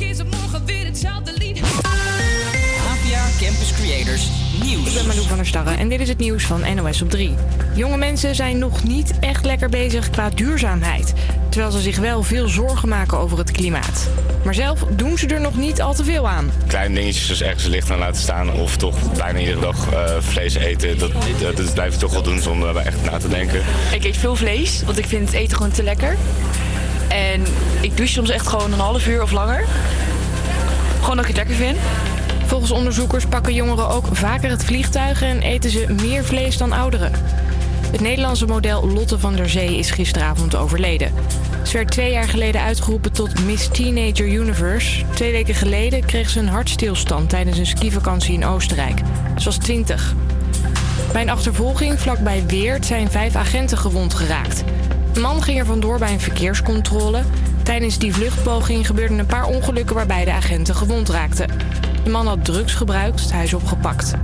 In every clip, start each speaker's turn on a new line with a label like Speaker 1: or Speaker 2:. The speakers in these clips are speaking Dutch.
Speaker 1: is het morgen weer hetzelfde lied.
Speaker 2: APA Campus Creators Nieuws.
Speaker 3: Ik ben Malou van der Starre en dit is het nieuws van NOS op 3. Jonge mensen zijn nog niet echt lekker bezig qua duurzaamheid. Terwijl ze zich wel veel zorgen maken over het klimaat. Maar zelf doen ze er nog niet al te veel aan.
Speaker 4: kleine dingetjes dus ergens licht aan laten staan of toch bijna iedere dag eh, vlees eten. Dat, dat, dat blijf ik toch wel doen zonder er echt na te denken.
Speaker 5: Ik eet veel vlees, want ik vind het eten gewoon te lekker. En ik douche soms echt gewoon een half uur of langer. Gewoon dat ik het lekker vind.
Speaker 3: Volgens onderzoekers pakken jongeren ook vaker het vliegtuig en eten ze meer vlees dan ouderen. Het Nederlandse model Lotte van der Zee is gisteravond overleden. Ze werd twee jaar geleden uitgeroepen tot Miss Teenager Universe. Twee weken geleden kreeg ze een hartstilstand tijdens een skivakantie in Oostenrijk. Ze was 20. Bij een achtervolging vlakbij Weert zijn vijf agenten gewond geraakt. Een man ging er vandoor bij een verkeerscontrole. Tijdens die vluchtpoging gebeurden een paar ongelukken waarbij de agenten gewond raakten. De man had drugs gebruikt, hij is opgepakt.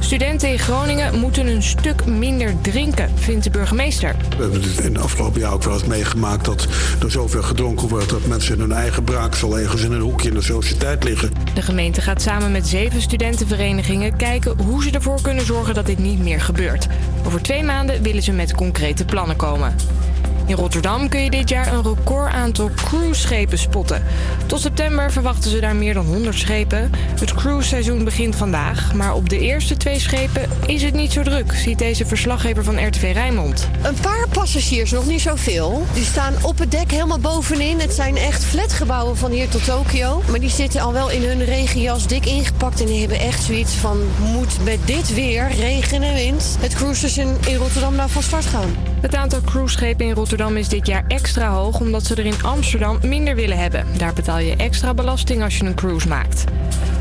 Speaker 3: Studenten in Groningen moeten een stuk minder drinken, vindt de burgemeester.
Speaker 6: We hebben het in de afgelopen jaar ook wel eens meegemaakt dat er zoveel gedronken wordt dat mensen in hun eigen braaksel ergens in een hoekje in de sociëteit liggen.
Speaker 3: De gemeente gaat samen met zeven studentenverenigingen kijken hoe ze ervoor kunnen zorgen dat dit niet meer gebeurt. Over twee maanden willen ze met concrete plannen komen. In Rotterdam kun je dit jaar een record aantal cruiseschepen spotten. Tot september verwachten ze daar meer dan 100 schepen. Het cruiseseizoen begint vandaag, maar op de eerste twee schepen is het niet zo druk, ziet deze verslaggever van RTV Rijnmond.
Speaker 7: Een paar passagiers, nog niet zoveel. Die staan op het dek helemaal bovenin. Het zijn echt flatgebouwen van hier tot Tokio. Maar die zitten al wel in hun regenjas dik ingepakt. En die hebben echt zoiets van, moet met dit weer, regen en wind... het cruiseseizoen in Rotterdam nou van start gaan.
Speaker 3: Het aantal cruiseschepen in Rotterdam is dit jaar extra hoog omdat ze er in Amsterdam minder willen hebben. Daar betaal je extra belasting als je een cruise maakt.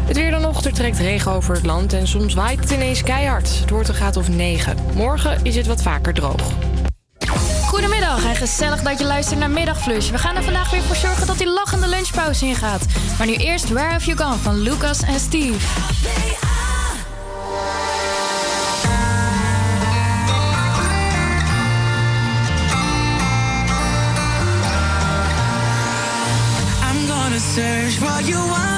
Speaker 3: Het weer dan er trekt regen over het land en soms waait het ineens keihard. Het wordt een graad of 9. Morgen is het wat vaker droog.
Speaker 8: Goedemiddag en gezellig dat je luistert naar Middagflush. We gaan er vandaag weer voor zorgen dat die lachende lunchpauze ingaat. Maar nu eerst Where Have You Gone van Lucas en Steve.
Speaker 1: For you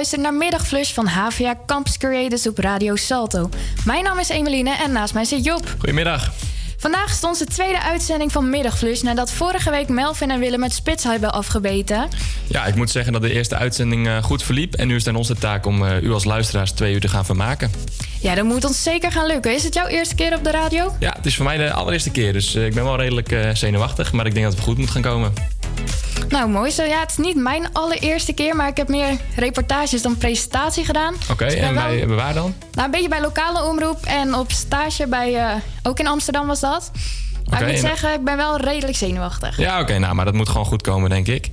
Speaker 8: luistert naar Middagflush van HVA Campus Creators op Radio Salto. Mijn naam is Emeline en naast mij zit Job.
Speaker 9: Goedemiddag.
Speaker 8: Vandaag stond de tweede uitzending van Middagflush nadat vorige week Melvin en Willem het spits hebben afgebeten.
Speaker 9: Ja, ik moet zeggen dat de eerste uitzending eh, goed verliep. En nu is het aan onze taak om uh, u als luisteraars twee uur te gaan vermaken.
Speaker 8: Ja, dat moet ons zeker gaan lukken. Is het jouw eerste keer op de radio?
Speaker 9: Ja, het is voor mij de allereerste keer. Dus uh, ik ben wel redelijk zenuwachtig. Maar ik denk dat het goed moet gaan komen.
Speaker 8: Nou, mooi zo. Ja, het is niet mijn allereerste keer, maar ik heb meer reportages dan presentatie gedaan.
Speaker 9: Oké, okay, dus en bij, wel... waar dan?
Speaker 8: Nou, een beetje bij lokale omroep en op stage bij, uh, ook in Amsterdam was dat. Maar ik moet zeggen, ik ben wel redelijk zenuwachtig.
Speaker 9: Ja, oké, nou, maar dat moet gewoon goed komen, denk ik.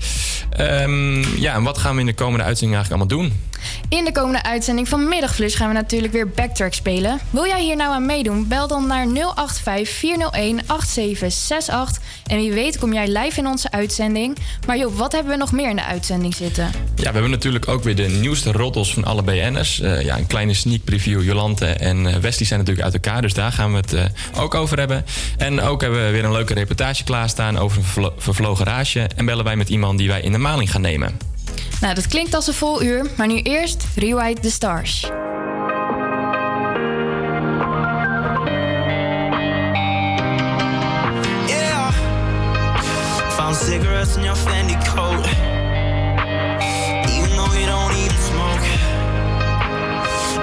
Speaker 9: Um, ja, en wat gaan we in de komende uitzending eigenlijk allemaal doen?
Speaker 8: In de komende uitzending van Middagflus gaan we natuurlijk weer Backtrack spelen. Wil jij hier nou aan meedoen? Bel dan naar 085 401 8768. En wie weet kom jij live in onze uitzending. Maar Job, wat hebben we nog meer in de uitzending zitten?
Speaker 9: Ja, we hebben natuurlijk ook weer de nieuwste roddels van alle BN'ers. Uh, ja, een kleine sneak preview. Jolante en uh, Wesley zijn natuurlijk uit elkaar, dus daar gaan we het uh, ook over hebben. En ook hebben we weer een leuke reportage klaarstaan over een vervlogen rage. En bellen wij met iemand die wij in de maling gaan nemen.
Speaker 8: Nou, dat klinkt als een vol uur, maar nu eerst Rewrite the Stars.
Speaker 10: Yeah. Found cigarettes in your Fendi coat. Even though you don't even smoke.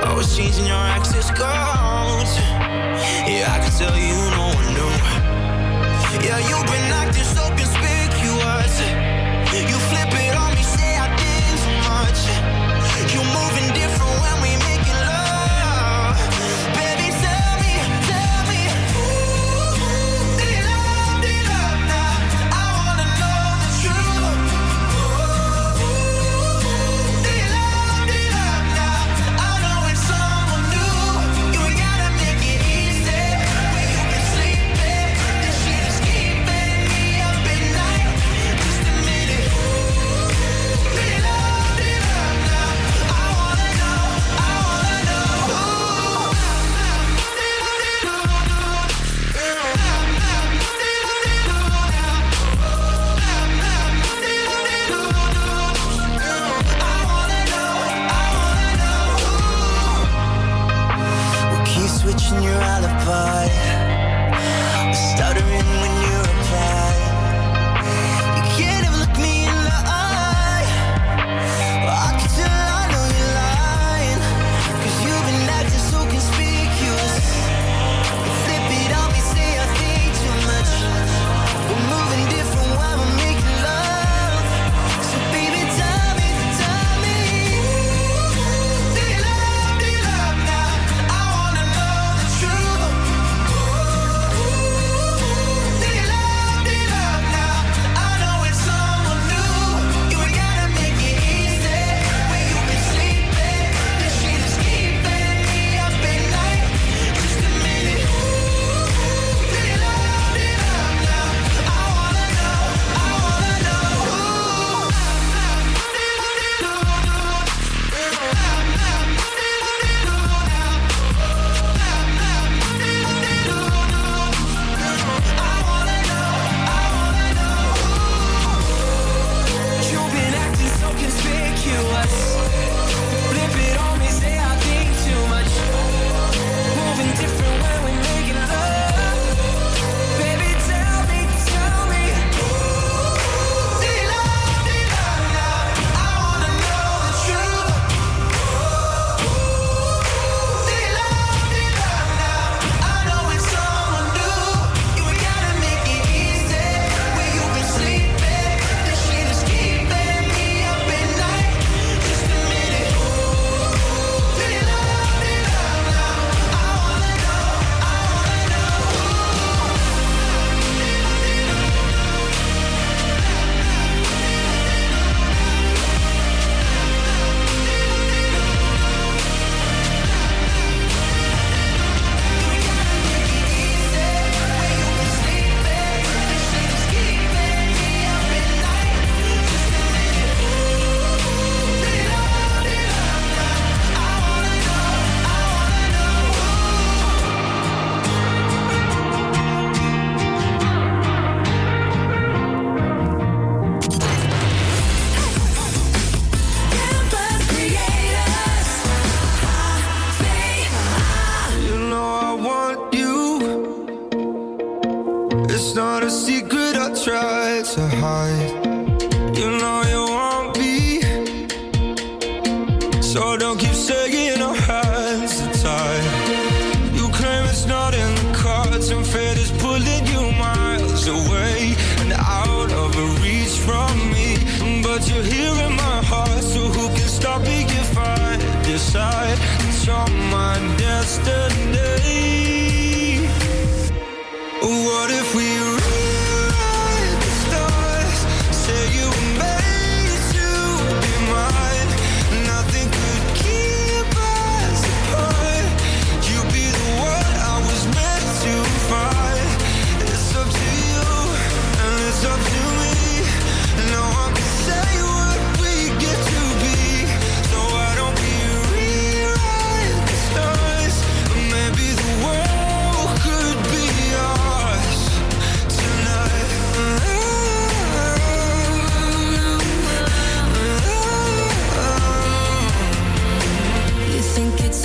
Speaker 10: I was changing your access codes. Yeah, I can tell you no one knew. Yeah, you've been acting so conspicuous. pushing your alibi. Stuttering when you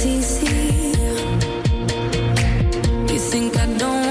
Speaker 1: it's
Speaker 11: easy. You think I don't?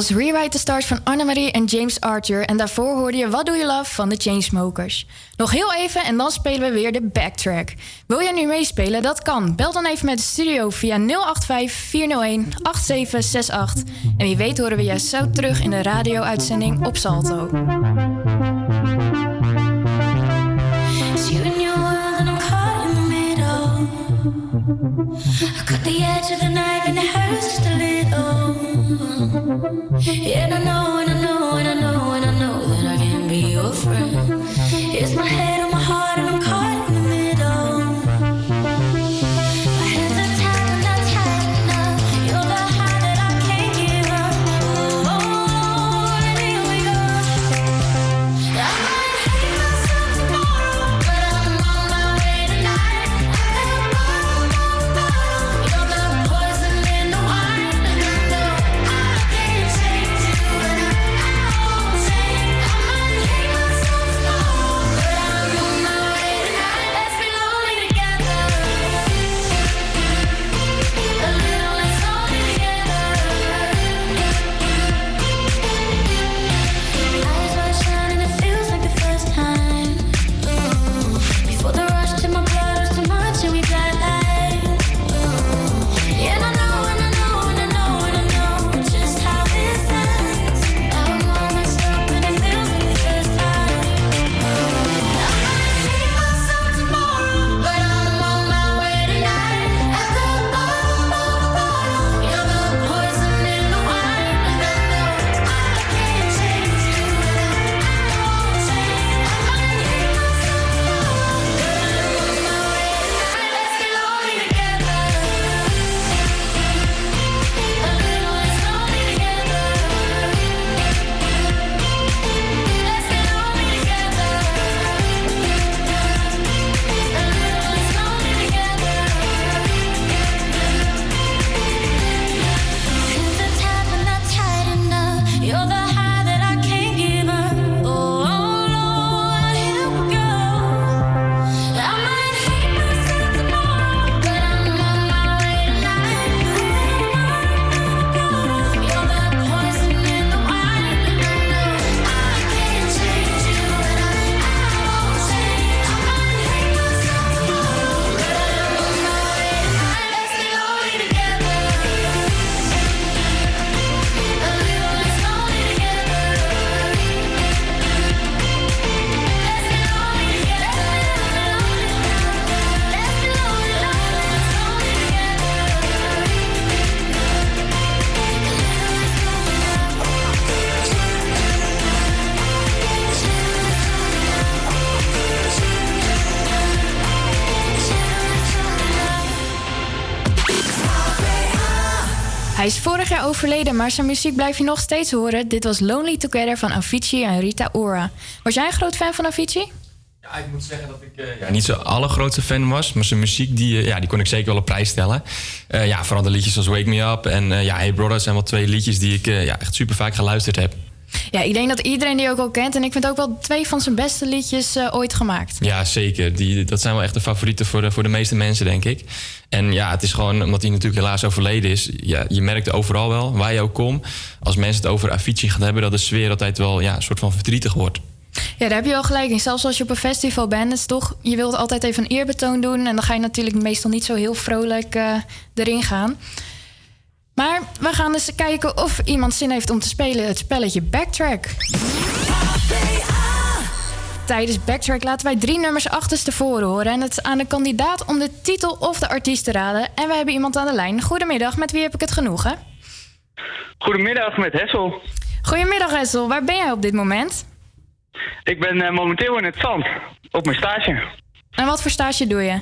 Speaker 11: was Rewrite the Stars
Speaker 8: van Annemarie en James Archer. En daarvoor hoorde je What Do You Love van de Chainsmokers. Nog heel even en dan spelen we weer de backtrack. Wil jij nu meespelen? Dat kan. Bel dan even met de studio via 085-401-8768. En wie weet horen we jou zo terug in de radio-uitzending op Salto.
Speaker 11: Yeah,
Speaker 8: overleden, maar zijn muziek blijf je nog steeds horen. Dit was Lonely Together van Avicii en Rita Ora. Was jij een groot fan van Avicii?
Speaker 9: Ja, ik moet zeggen dat ik eh, ja, niet zo'n allergrootste fan was. Maar zijn muziek, die, eh, ja, die kon ik zeker wel op prijs stellen. Eh, ja, vooral de liedjes als Wake Me Up en eh, ja, Hey Brother zijn wel twee liedjes die ik eh, ja, echt super vaak geluisterd heb.
Speaker 8: Ja, ik denk dat iedereen die ook al kent. En ik vind ook wel twee van zijn beste liedjes eh, ooit gemaakt.
Speaker 9: Ja, zeker. Die, dat zijn wel echt de favorieten voor de, voor de meeste mensen, denk ik. En ja, het is gewoon omdat hij natuurlijk helaas overleden is. Ja, je merkt overal wel, waar je ook komt. Als mensen het over Avicii gaan hebben, dat de sfeer altijd wel ja, een soort van verdrietig wordt.
Speaker 8: Ja, daar heb je wel gelijk in. Zelfs als je op een festival bent, is toch, je wilt altijd even een eerbetoon doen. En dan ga je natuurlijk meestal niet zo heel vrolijk eh, erin gaan. Maar we gaan eens kijken of iemand zin heeft om te spelen het spelletje Backtrack. Tijdens Backtrack laten wij drie nummers achterstevoren horen. En het is aan de kandidaat om de titel of de artiest te raden. En we hebben iemand aan de lijn. Goedemiddag, met wie heb ik het genoegen?
Speaker 12: Goedemiddag met Hessel.
Speaker 8: Goedemiddag Hessel, waar ben jij op dit moment?
Speaker 12: Ik ben eh, momenteel in het zand, op mijn stage.
Speaker 8: En wat voor stage doe je?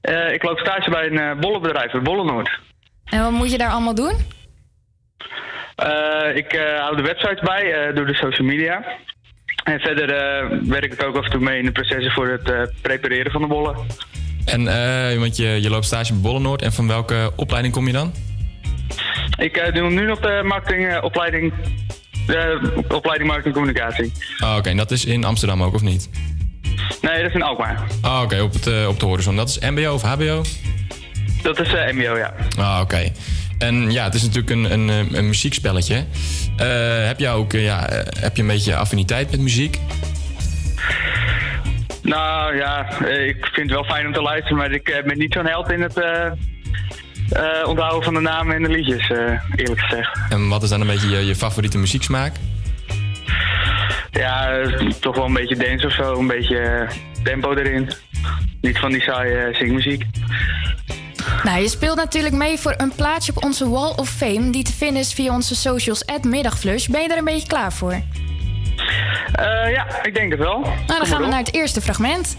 Speaker 12: Eh, ik loop stage bij een uh, bollenbedrijf, het Bollenoord.
Speaker 8: En wat moet je daar allemaal doen?
Speaker 12: Uh, ik uh, hou de websites bij, uh, doe de social media. En verder werk ik ook af en toe mee in de processen voor het prepareren van de bollen.
Speaker 9: En want je, je loopt stage bij Bollenoord en van welke opleiding kom je dan?
Speaker 12: Ik doe nu nog de marketingopleiding, de opleiding marketing communicatie.
Speaker 9: Oh, Oké, okay. en dat is in Amsterdam ook of niet?
Speaker 12: Nee, dat is in Alkmaar.
Speaker 9: Oh, Oké, okay. op, het, op de horizon. Dat is MBO of HBO?
Speaker 12: Dat is uh, MBO, ja.
Speaker 9: Ah, oké. Okay. En ja, het is natuurlijk een, een, een muziekspelletje. Uh, heb jij ook ja, heb je een beetje affiniteit met muziek?
Speaker 12: Nou ja, ik vind het wel fijn om te luisteren, maar ik ben niet zo'n held in het onthouden van de namen en de liedjes, eerlijk gezegd.
Speaker 9: En wat is dan een beetje je, je favoriete muzieksmaak?
Speaker 12: Ja, toch wel een beetje dance of zo, een beetje tempo erin. Niet van die saaie zingmuziek.
Speaker 8: Nou, je speelt natuurlijk mee voor een plaatsje op onze Wall of Fame... die te vinden is via onze socials at Middagflush. Ben je er een beetje klaar voor?
Speaker 12: Uh, ja, ik denk het wel.
Speaker 8: Nou, dan
Speaker 12: Kom
Speaker 8: gaan we naar het eerste fragment.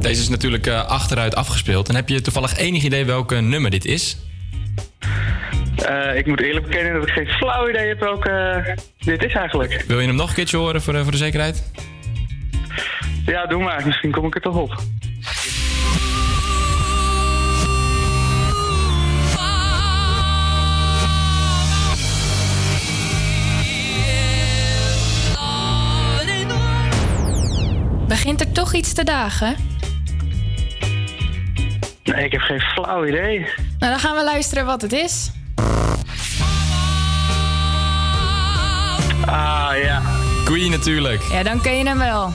Speaker 9: Deze is natuurlijk uh, achteruit afgespeeld. En heb je toevallig enig idee welke nummer dit is?
Speaker 12: Uh, ik moet eerlijk bekennen dat ik geen flauw idee heb welke uh, dit is eigenlijk.
Speaker 9: Wil je hem nog een keertje horen voor, uh, voor de zekerheid?
Speaker 12: Ja, doe maar. Misschien kom ik er toch op.
Speaker 8: Begint er toch iets te dagen?
Speaker 12: Nee, ik heb geen flauw idee.
Speaker 8: Nou, dan gaan we luisteren wat het is.
Speaker 12: Ah, ja.
Speaker 9: Queen natuurlijk.
Speaker 8: Ja, dan ken je hem wel.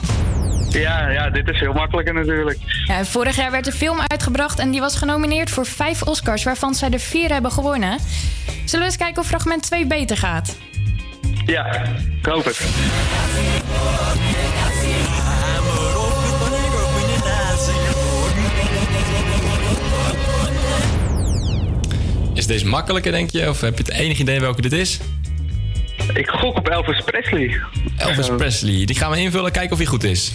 Speaker 12: Ja, ja, dit is heel makkelijker natuurlijk.
Speaker 8: Ja, vorig jaar werd een film uitgebracht en die was genomineerd voor vijf Oscars, waarvan zij er vier hebben gewonnen. Zullen we eens kijken of fragment 2 beter gaat?
Speaker 12: Ja, ik hoop het.
Speaker 9: Is deze makkelijker, denk je? Of heb je het enig idee welke dit is?
Speaker 12: Ik gok op Elvis Presley.
Speaker 9: Elvis uh, Presley. Die gaan we invullen, kijken of hij goed is.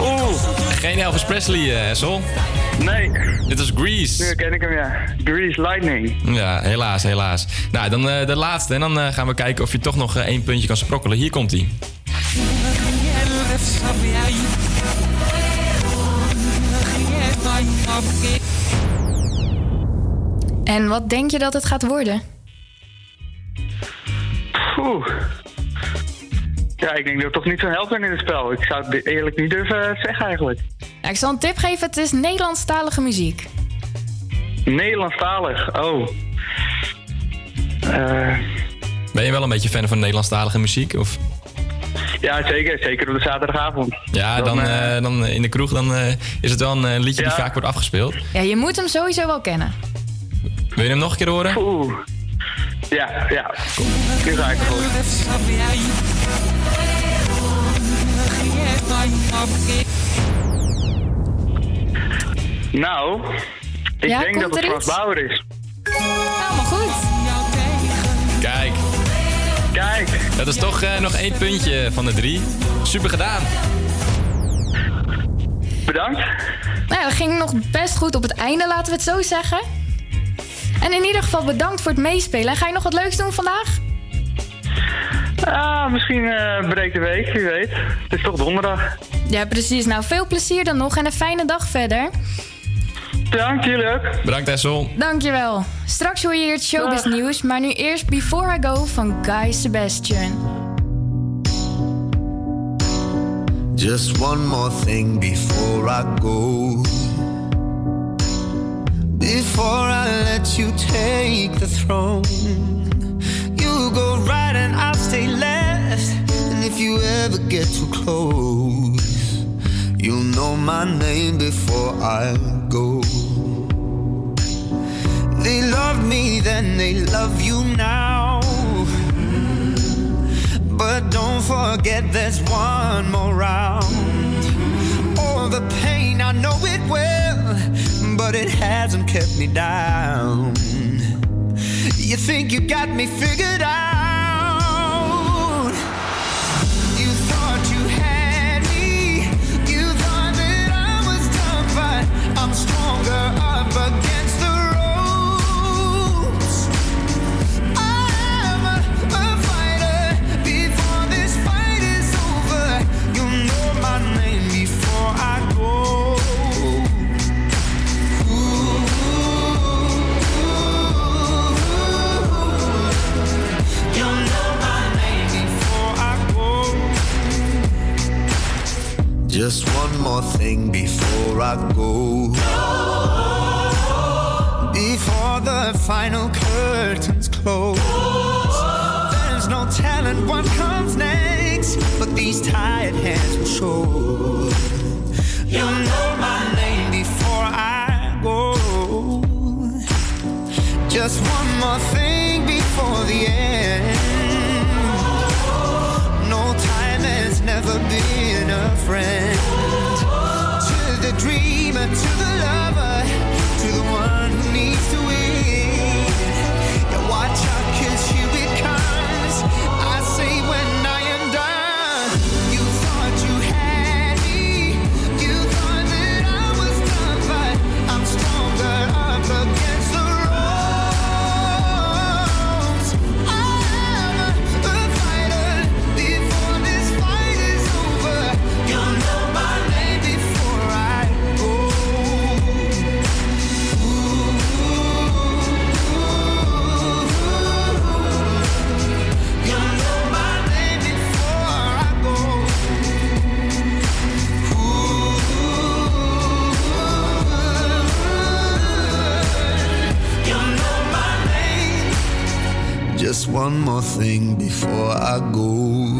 Speaker 12: Oeh.
Speaker 9: Geen Elvis Presley, uh.
Speaker 12: Nee.
Speaker 9: Dit is Grease.
Speaker 12: Nu ken ik hem, ja. Grease Lightning.
Speaker 9: Ja, helaas, helaas. Nou, dan uh, de laatste. En dan uh, gaan we kijken of je toch nog één puntje kan sprokkelen. Hier komt hij.
Speaker 8: En wat denk je dat het gaat worden?
Speaker 12: Oeh. Ja, ik denk dat ik toch niet zo'n held ben in het spel. Ik zou het eerlijk niet durven zeggen eigenlijk.
Speaker 8: Ik zal een tip geven, het is Nederlandstalige muziek.
Speaker 12: Nederlandstalig, oh. Uh...
Speaker 9: Ben je wel een beetje fan van Nederlandstalige muziek? Of?
Speaker 12: Ja, zeker. Zeker op de zaterdagavond.
Speaker 9: Ja, dan, dan, eh, eh, dan in de kroeg dan, eh, is het wel een liedje die vaak wordt afgespeeld.
Speaker 8: Ja, je moet hem sowieso wel kennen.
Speaker 9: Wil je hem nog een keer horen?
Speaker 12: Oeh. Ja, ja. Kom. eigenlijk ga ik voor. Nou, ik denk dat het Frans Bauer is. Helemaal goed. Kijk.
Speaker 13: Dat is toch eh, nog één puntje van de drie. Super gedaan.
Speaker 12: Bedankt.
Speaker 8: Nou ja, dat ging nog best goed op het einde, laten we het zo zeggen. En in ieder geval bedankt voor het meespelen. En ga je nog wat leuks doen vandaag?
Speaker 12: Ah, misschien eh breekt de week, wie weet. Het is toch donderdag.
Speaker 8: Ja, precies. Nou, veel plezier dan nog en een fijne dag verder.
Speaker 12: Bedankt, jullie ook.
Speaker 13: Bedankt Essel.
Speaker 8: Dankjewel. Straks hoor je hier het showbiz nieuws, maar nu eerst Before I Go van Guy Sebastian.
Speaker 10: Just one more thing before I go. Before I let you take the throne, you go right and I'll stay left. And if you ever get too close, you'll know my name before I go. They loved me then, they love you now. But don't forget there's one more round. All the pain, I know it well, but it hasn't kept me down. You think you got me figured out? Just one more thing before I go. Before the final curtains close. There's no telling what comes next, but these tired hands will show. You'll know my name before I go. Just one more thing before the end. No time has never been a friend. To the dreamer, to the lover, to the one who needs to win. Yeah, watch out, cause Just one more thing before I go.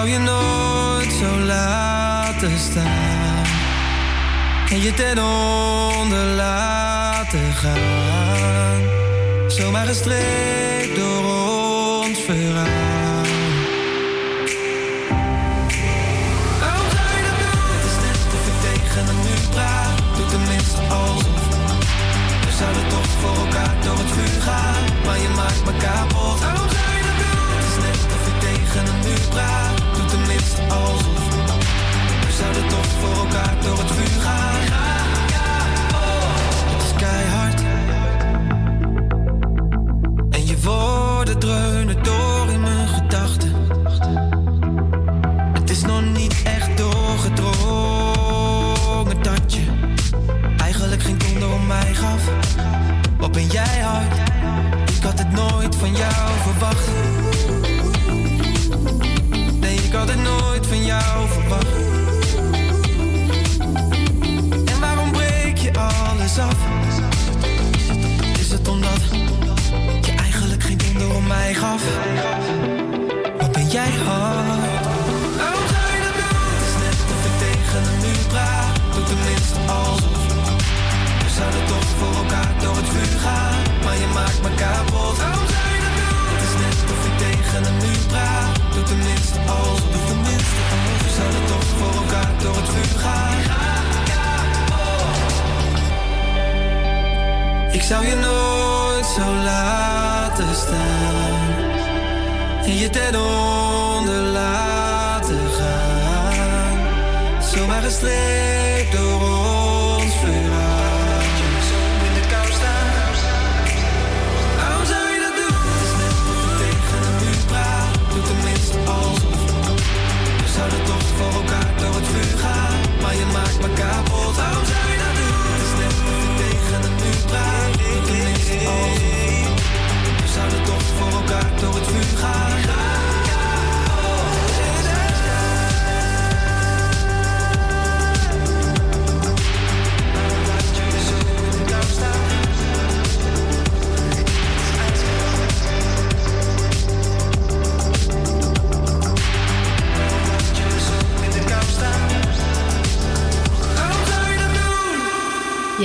Speaker 14: zou je nooit zo laten staan. En je ten onder laten gaan. Zomaar gestreept door ons verhaal. tenminste alsof We zouden toch voor elkaar door het vuur gaan Maar je maakt me kapot Waarom zou je? Het is net of je tegen een nu praat we zouden toch voor elkaar door het vuur gaan. Het is keihard. En je woorden dreunen door in mijn gedachten. Het is nog niet echt doorgedrongen dat je eigenlijk geen donder om mij gaf. Wat ben jij hard? Ik had het nooit van jou verwacht. Had het nooit van jou verwacht. En waarom breek je alles af? Is het omdat je eigenlijk geen donder om mij gaf? Wat ben jij hard? Waarom zou je dat doen? Het is net of ik tegen een muur praat. Doe tenminste alsof. We zouden toch voor elkaar door het vuur gaan. Maar je maakt me kapot. Waarom zou je dat doen? Het is net of ik tegen een muur praat. Doe tenminste alsof. Doe tenminste alsof. We zouden toch voor elkaar door het vuur gaan. Ik zou je nooit zo laten staan. En je ten onder laten gaan. Zomaar gestreept door ons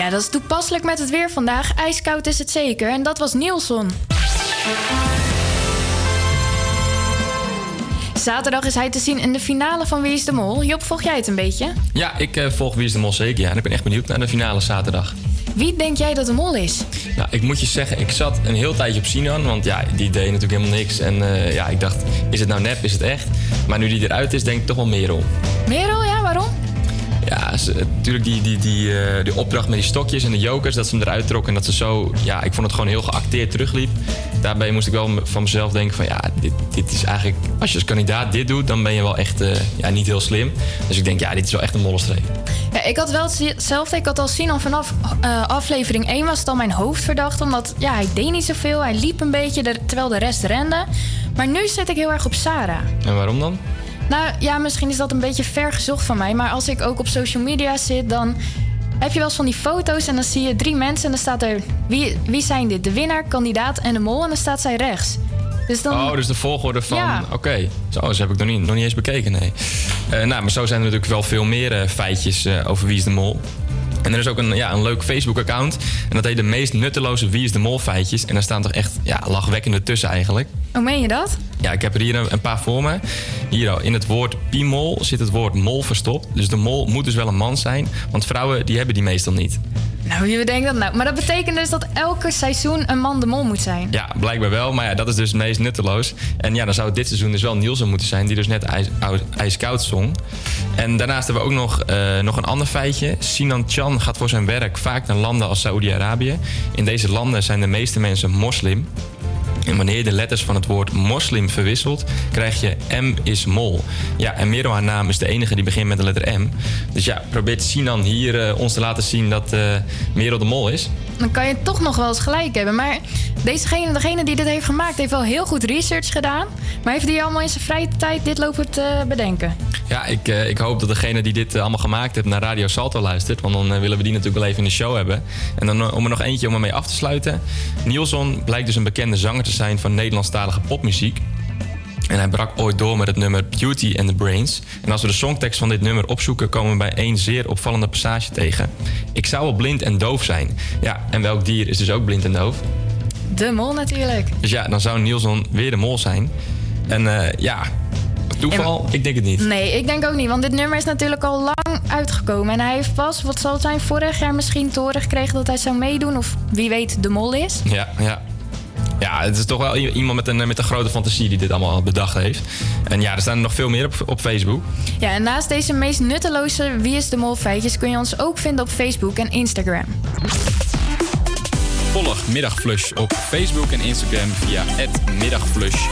Speaker 8: Ja, dat is toepasselijk met het weer vandaag. Ijskoud is het zeker. En dat was Nielson. Zaterdag is hij te zien in de finale van Wie is de Mol. Job, volg jij het een beetje?
Speaker 9: Ja, ik eh, volg Wie is de Mol zeker. Ja. En ik ben echt benieuwd naar de finale zaterdag.
Speaker 8: Wie denk jij dat de mol is?
Speaker 9: Nou, ik moet je zeggen, ik zat een heel tijdje op Sinan. Want ja, die deed natuurlijk helemaal niks. En eh, ja, ik dacht, is het nou nep, is het echt? Maar nu die eruit is, denk ik toch wel Merel.
Speaker 8: Merel, ja?
Speaker 9: Ja, ze- natuurlijk die, die, die, eh, die opdracht met die stokjes en de jokers, dat ze hem eruit trok en dat ze zo, ja, ik vond het gewoon heel geacteerd terugliep. Daarbij moest ik wel van mezelf denken van, ja, dit, dit is eigenlijk, als je als kandidaat dit doet, dan ben je wel echt, eh, ja, niet heel slim. Dus ik denk, ja, dit is wel echt een mollenstreep.
Speaker 8: Ja, ik had wel hetzelfde. Ik had al Sinan vanaf eh, aflevering 1 was het al mijn hoofdverdacht. Omdat ja, hij deed niet zoveel. Hij liep een beetje terwijl de rest rende. Maar nu zit ik heel erg op Sarah.
Speaker 9: En waarom dan?
Speaker 8: Nou ja, misschien is dat een beetje ver gezocht van mij. Maar als ik ook op social media zit, dan heb je wel eens van die foto's. En dan zie je drie mensen en dan staat er... Wie, wie zijn dit? De winnaar, kandidaat en de mol. En dan staat zij rechts. Dus dan...
Speaker 9: Oh, dus de volgorde van.
Speaker 8: Ja.
Speaker 9: Oké, zo dat heb ik nog niet, nog niet eens bekeken. Nee. Eh, nou, maar zo zijn er natuurlijk wel veel meer eh, feitjes eh, over Wie is de Mol. En er is ook een, ja, een leuk Facebook-account. En dat heet de meest nutteloze Wie is de Mol feitjes. En daar staan toch echt ja, lachwekkende tussen eigenlijk.
Speaker 8: Hoe meen je dat?
Speaker 9: Ja, ik heb er hier een, een paar voor me. Hier al, in het woord piemol zit het woord mol verstopt. Dus de mol moet dus wel een man zijn. Want vrouwen die hebben die meestal niet.
Speaker 8: Nou, wie bedenkt dat nou? Maar dat betekent dus dat elke seizoen een man de mol moet zijn.
Speaker 9: Ja, blijkbaar wel. Maar ja, dat is dus het meest nutteloos. En ja, dan zou dit seizoen dus wel Nielsen moeten zijn... die dus net ijs, ou- ijskoud zong. En daarnaast hebben we ook nog, eh, nog een ander feitje. Sinan Chan gaat voor zijn werk vaak naar landen als Saoedi-Arabië. In deze landen zijn de meeste mensen moslim. En wanneer je de letters van het woord moslim verwisselt, krijg je M is mol. Ja, en Merel haar naam is de enige die begint met de letter M. Dus ja, probeert Sinan hier eh, ons te laten zien dat eh Merel de mol is.
Speaker 8: Dan kan je toch nog wel eens gelijk hebben. Maar dezegene, degene die dit heeft gemaakt, heeft wel heel goed research gedaan. Maar heeft hij allemaal in zijn vrije tijd dit lopen te bedenken?
Speaker 9: Ja, ik, eh, ik hoop dat degene die dit eh, allemaal gemaakt heeft naar Radio Salto luistert. Want dan eh, willen we die natuurlijk wel even in de show hebben. En dan eh, om er nog eentje om ermee af te sluiten. Nielson blijkt dus een bekende zanger te zijn van Nederlandstalige popmuziek. En hij brak ooit door met het nummer Beauty and the Brains. En als we de songtekst van dit nummer opzoeken, komen we bij één zeer opvallende passage tegen. Ik zou wel blind en doof zijn. Ja, en welk dier is dus ook blind en doof?
Speaker 8: De mol natuurlijk.
Speaker 9: Dus ja, dan zou Nielson weer de mol zijn. En eh, ja, toeval? Ik denk het niet.
Speaker 8: Nee, ik denk ook niet. Want dit nummer is natuurlijk al lang uitgekomen. En hij heeft pas, wat zal het zijn, vorig jaar misschien te horen gekregen dat hij zou meedoen. Of wie weet de mol is.
Speaker 9: Ja, ja. Ja, het is toch wel iemand met een, met een grote fantasie die dit allemaal bedacht heeft. En ja, er staan er nog veel meer op, op Facebook.
Speaker 8: Ja, en naast deze meest nutteloze Wie is de Mol feitjes kun je ons ook vinden op Facebook en Instagram.
Speaker 9: Volg Middagflush op Facebook en Instagram via @middagflush.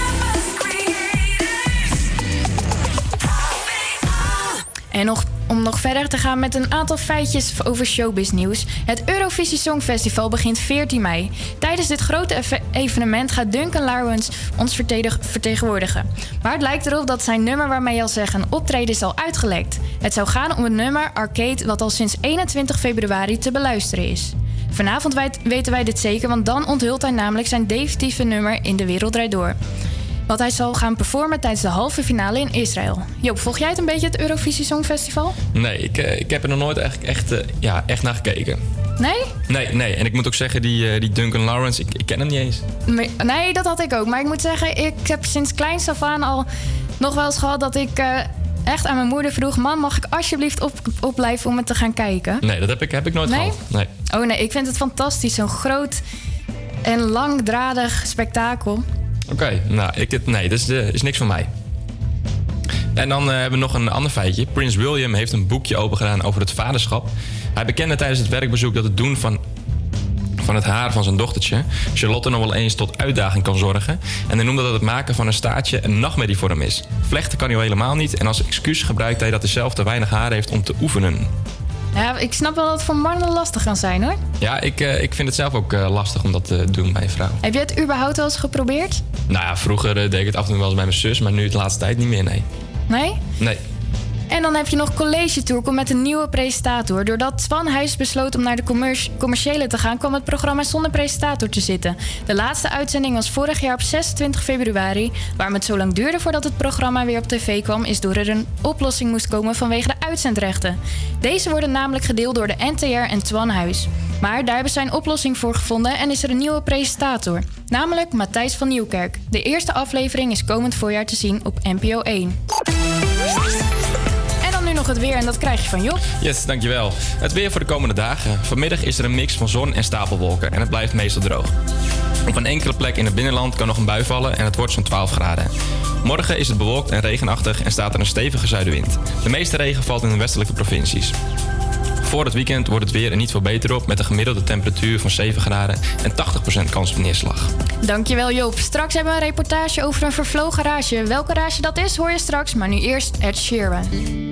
Speaker 8: En nog, om nog verder te gaan met een aantal feitjes over showbiz nieuws. Het Eurovisie Songfestival begint 14 mei. Tijdens dit grote eve- evenement gaat Duncan Lawrence ons vertegenwoordigen. Maar het lijkt erop dat zijn nummer waarmee hij al zegt een optreden is al uitgelekt. Het zou gaan om het nummer Arcade wat al sinds 21 februari te beluisteren is. Vanavond weten wij dit zeker, want dan onthult hij namelijk zijn definitieve nummer in De Wereld Door. Wat hij zal gaan performen tijdens de halve finale in Israël. Joop, volg jij het een beetje, het Eurovisie Songfestival?
Speaker 9: Nee, ik, eh, ik heb er nog nooit eigenlijk echt, eh, ja, echt naar gekeken.
Speaker 8: Nee?
Speaker 9: Nee, nee. En ik moet ook zeggen, die, eh, die Duncan Lawrence, ik, ik ken hem niet eens.
Speaker 8: Nee, Nee, dat had ik ook. Maar ik moet zeggen, ik heb sinds kleins af aan al nog wel eens gehad dat ik echt aan mijn moeder vroeg: Mam, mag ik alsjeblieft op, opblijven om het te gaan kijken?
Speaker 9: Nee, dat heb ik, heb ik nooit
Speaker 8: Nee?
Speaker 9: gehad. Nee.
Speaker 8: Oh nee, ik vind het fantastisch. Zo'n groot en langdradig spektakel.
Speaker 9: Oké, nou, ik, nee, dat is, eh, is niks voor mij. En dan eh, hebben we nog een ander feitje. Prins William heeft een boekje opengedaan over het vaderschap. Hij bekende tijdens het werkbezoek dat het doen van, van het haar van zijn dochtertje... Charlotte nog wel eens tot uitdaging kan zorgen. En hij noemde dat het maken van een staartje een nachtmerrie voor hem is. Vlechten kan hij al helemaal niet. En als excuus gebruikt hij dat hij zelf te weinig haar heeft om te oefenen.
Speaker 8: Ja, ik snap wel dat het voor mannen lastig kan zijn hoor.
Speaker 9: Ja, ik, eh, ik vind het zelf ook eh, lastig om dat te doen bij een vrouw.
Speaker 8: Heb je het überhaupt wel eens geprobeerd?
Speaker 9: Nou ja, vroeger eh, deed ik het af en toe wel eens bij mijn zus... maar nu de laatste tijd niet meer, nee.
Speaker 8: Nee?
Speaker 9: Nee.
Speaker 8: En dan heb je nog College Tour komt met een nieuwe presentator. Doordat Twan Huis besloot om naar de commer- commerciële te gaan, kwam het programma zonder presentator te zitten. De laatste uitzending was vorig jaar op 26 februari. Waarom het zo lang duurde voordat het programma weer op tv kwam, is door er een oplossing moest komen vanwege de uitzendrechten. Deze worden namelijk gedeeld door de NTR en Twan Huis. Maar daar hebben zij een oplossing voor gevonden en is er een nieuwe presentator. Namelijk Matthijs van Nieuwkerk. De eerste aflevering is komend voorjaar te zien op NPO 1. Nog het weer en dat krijg je van Job.
Speaker 9: Yes, dankjewel. Het weer voor de komende dagen. Vanmiddag is er een mix van zon en stapelwolken en het blijft meestal droog. Op een enkele plek in het binnenland kan nog een bui vallen en het wordt zo'n 12 graden. Morgen is het bewolkt en regenachtig en staat er een stevige zuidenwind. De meeste regen valt in de westelijke provincies. Voor het weekend wordt het weer er niet veel beter op met een gemiddelde temperatuur van 7 graden en 80% kans op neerslag.
Speaker 8: Dankjewel Joop. Straks hebben we een reportage over een vervlogen garage. Welke garage dat is hoor je straks, maar nu eerst Ed Sheeran.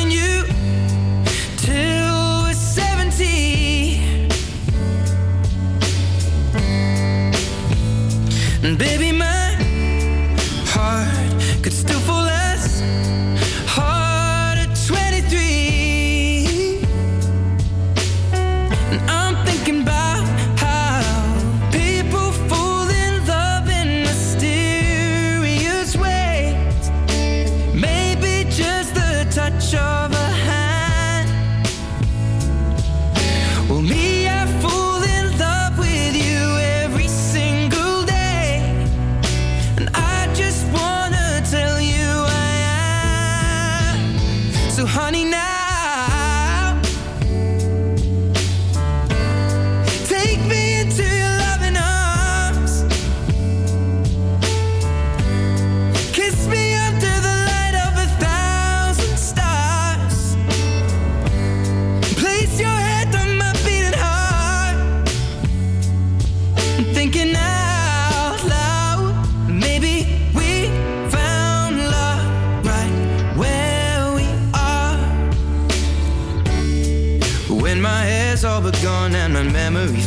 Speaker 14: And baby, my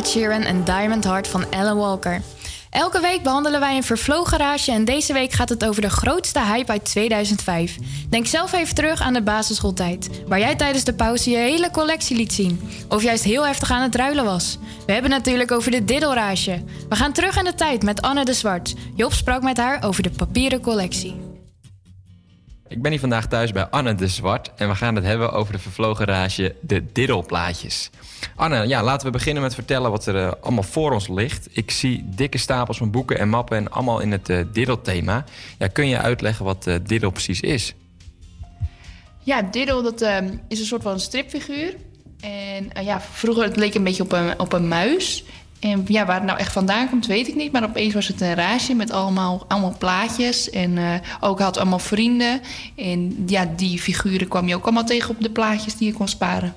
Speaker 8: Ed Sheeran en Diamond Heart van Alan Walker. Elke week behandelen wij een vervlogen rage en deze week gaat het over de grootste hype uit 2005. Denk zelf even terug aan de basisschooltijd, waar jij tijdens de pauze je hele collectie liet zien. Of juist heel heftig aan het ruilen was. We hebben natuurlijk over de diddelrage. We gaan terug in de tijd met Anne de Zwart. Job sprak met haar over de papieren collectie.
Speaker 9: Ik ben hier vandaag thuis bij Anne de Zwart en we gaan het hebben over de vervlogen rage, de diddelplaatjes. Anne, ja, laten we beginnen met vertellen wat er eh, allemaal voor ons ligt. Ik zie dikke stapels van boeken en mappen en allemaal in het eh diddelthema. Ja, kun je uitleggen wat eh, diddel precies is?
Speaker 15: Ja, Diddle dat, ehm, is een soort van stripfiguur. En ja, vroeger het leek een beetje op een, op een muis. En ja, waar het nou echt vandaan komt, weet ik niet. Maar opeens was het een raasje met allemaal, allemaal plaatjes. En eh, ook had allemaal vrienden. En ja, die figuren kwam je ook allemaal tegen op de plaatjes die je kon sparen.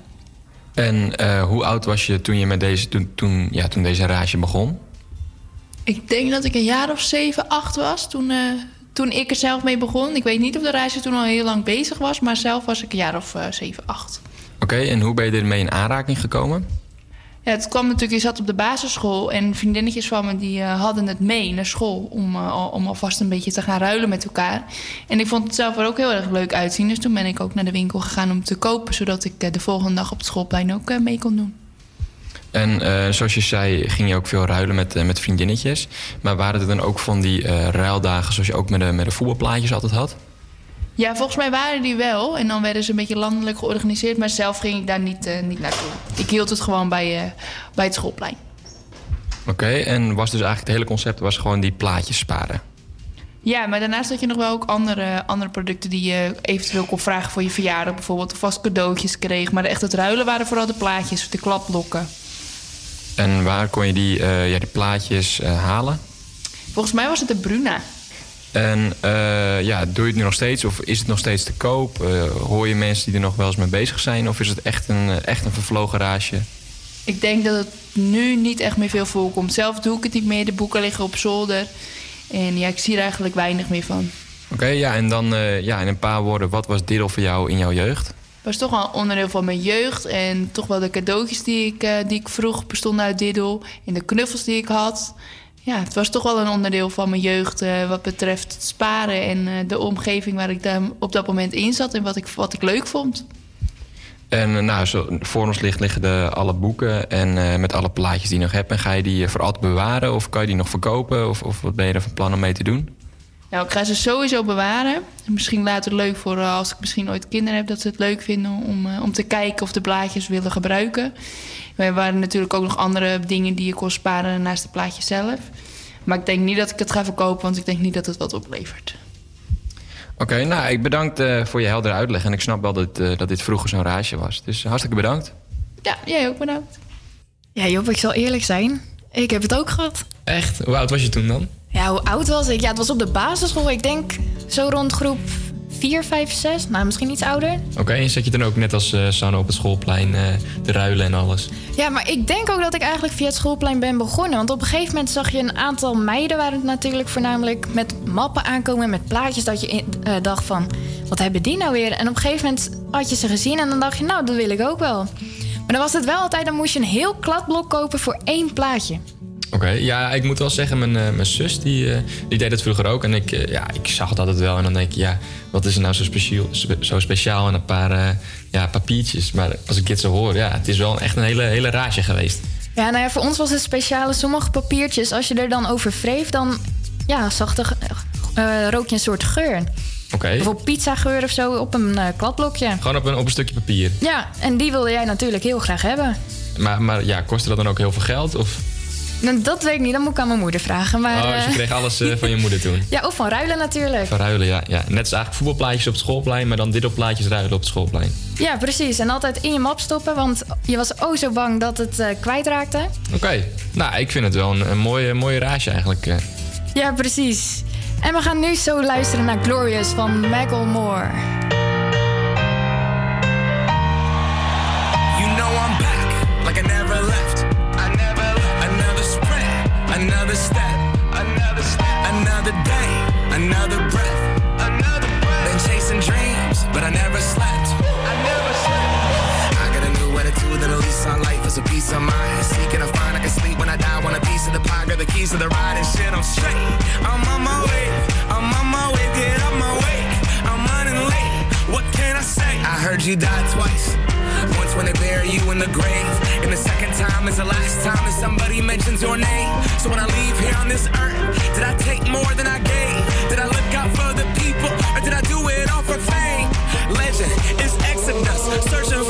Speaker 9: En eh, hoe oud was je toen, je met deze, toen, toen, ja, toen deze rage begon?
Speaker 15: Ik denk dat ik een jaar of zeven, acht was toen, eh, toen ik er zelf mee begon. Ik weet niet of de raasje toen al heel lang bezig was. Maar zelf was ik een jaar of eh, zeven, acht.
Speaker 9: Oké, en hoe ben je ermee in aanraking gekomen?
Speaker 15: Het kwam natuurlijk, je zat op de basisschool en vriendinnetjes van me die eh, hadden het mee naar school om, eh, om alvast een beetje te gaan ruilen met elkaar. En ik vond het zelf er ook heel erg leuk uitzien, dus toen ben ik ook naar de winkel gegaan om te kopen, zodat ik eh, de volgende dag op het schoolplein ook mee kon doen.
Speaker 9: En zoals je zei, ging je ook veel ruilen met, met vriendinnetjes. Maar waren er dan ook van die ruildagen zoals je ook met de, met de voetbalplaatjes altijd had?
Speaker 15: Ja, volgens mij waren die wel en dan werden ze een beetje landelijk georganiseerd, maar zelf ging ik daar niet, eh, niet naartoe. Ik hield het gewoon bij, eh, bij het schoolplein.
Speaker 9: Oké, en was dus eigenlijk het hele concept was gewoon die plaatjes sparen?
Speaker 15: Ja, maar daarnaast had je nog wel ook andere, andere producten die je eventueel kon vragen voor je verjaardag bijvoorbeeld. Of vast cadeautjes kreeg. Maar echt het ruilen waren vooral de plaatjes, de klapblokken.
Speaker 9: En waar kon je die, eh, ja, die plaatjes halen?
Speaker 15: Volgens mij was het de Bruna.
Speaker 9: En eh, ja, doe je het nu nog steeds of is het nog steeds te koop? Eh, hoor je mensen die er nog wel eens mee bezig zijn? Of is het echt een, eh, echt een vervlogen raasje?
Speaker 15: Ik denk dat het nu niet echt meer veel voorkomt. Zelf doe ik het niet meer. De boeken liggen op zolder. En ja, ik zie er eigenlijk weinig meer van.
Speaker 9: Oké, ja, en dan ja, in een paar woorden, wat was diddel voor jou in jouw jeugd?
Speaker 15: Het was toch wel onderdeel van mijn jeugd. En toch wel de cadeautjes die ik, die ik vroeg bestonden uit diddel. En de knuffels die ik had. Ja, het was toch wel een onderdeel van mijn jeugd eh, wat betreft het sparen en eh, de omgeving waar ik daar op dat moment in zat en wat ik, wat ik leuk vond.
Speaker 9: En eh, nou, zo, voor ons ligt, liggen de, alle boeken en met alle plaatjes die je nog hebt. En ga je die voor altijd bewaren of kan je die nog verkopen? Of, of wat ben je er van plan om mee te doen?
Speaker 15: Nou, ik ga ze sowieso bewaren. Misschien later leuk voor als ik misschien ooit kinderen heb, dat ze het leuk vinden om, om te kijken of de blaadjes willen gebruiken. Er waren natuurlijk ook nog andere dingen die je kon sparen naast de plaatjes zelf. Maar ik denk niet dat ik het ga verkopen, want ik denk niet dat het wat oplevert.
Speaker 9: Oké, nou, ik bedankt eh, voor je heldere uitleg. En ik snap wel dat, eh, dat dit vroeger zo'n raasje was. Dus hartstikke bedankt.
Speaker 15: Ja, jij ook bedankt.
Speaker 8: Ja, Job, ik zal eerlijk zijn. Ik heb het ook gehad.
Speaker 16: Echt? Hoe oud was je toen dan?
Speaker 8: Ja, hoe oud was ik? Ja, het was op de basisschool. Ik denk zo rond groep 4, 5, 6. Nou, misschien iets ouder.
Speaker 16: Oké, en zat je dan ook net als eh Sanne op het schoolplein eh, te ruilen en alles?
Speaker 8: Ja, maar ik denk ook dat ik eigenlijk via het schoolplein ben begonnen. Want op een gegeven moment zag je een aantal meiden... waren het natuurlijk voornamelijk met mappen aankomen... met plaatjes dat je in- eh, dacht van... wat hebben die nou weer? En op een gegeven moment had je ze gezien... en dan dacht je, nou, dat wil ik ook wel. Maar dan was het wel altijd... dan moest je een heel kladblok kopen voor één plaatje.
Speaker 16: Oké, ja, ik moet wel zeggen, mijn, eh, mijn zus die, eh, die deed het vroeger ook. En ik, eh, ja, ik zag het altijd wel. En dan denk ik, ja, wat is er nou zo speciaal, spe- zo speciaal aan een paar ja, papiertjes? Maar als ik dit zo hoor, ja, het is wel echt een hele, hele raasje geweest.
Speaker 8: Ja, nou ja, voor ons was het speciale sommige papiertjes. Als je er dan over wreef, dan ja, zag de, rook je een soort geur.
Speaker 16: Oké,
Speaker 8: Bijvoorbeeld pizzageur of zo op een kladblokje.
Speaker 16: gewoon op een, op een stukje papier.
Speaker 8: Ja, en die wilde jij natuurlijk heel graag hebben.
Speaker 16: Maar, maar ja, kostte dat dan ook heel veel geld? Of,
Speaker 8: dat weet ik niet, dat moet ik aan mijn moeder vragen. Maar,
Speaker 16: oh, dus je
Speaker 8: eh,
Speaker 16: kreeg alles eh, van je moeder toen?
Speaker 8: ja, of van ruilen natuurlijk.
Speaker 16: Verruilen, ja, ja. Net als eigenlijk voetbalplaatjes op het schoolplein, maar dan diddelplaatjes ruilen op het schoolplein.
Speaker 8: Ja, precies. En altijd in je map stoppen, want je was oh zo bang dat het eh, kwijtraakte.
Speaker 16: Oké, nou, ik vind het wel een, een mooie, mooie raasje eigenlijk.
Speaker 8: Ja, precies. En we gaan nu zo luisteren naar Glorious van Macklemore.
Speaker 17: You Another day, another breath. Another breath. Been chasing dreams, but I never slept. I never slept. I got a new attitude and a lease on life is a piece of mind. Seeking a find I can sleep when I die. Want a piece
Speaker 11: of the pie, got the keys to the ride and shit. I'm straight. I'm on my way. I'm on my way. Get out my way. I'm running late. What can I say? I heard you die twice when they bury you in the grave. And the second time is the last time that somebody mentions your name. So when I leave here on this earth, did I take more than I gave? Did I look out for the people? Or did I do it all for fame? Legend is Exodus, searching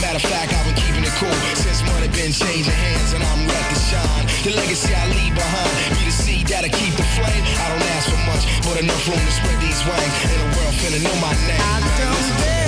Speaker 10: Matter of fact, I've been keeping it cool since money been changing hands, and I'm ready to shine. The legacy I leave behind, be the seed that'll keep the flame. I don't ask for much, but enough room to spread these wings. And the world finna know my name. I don't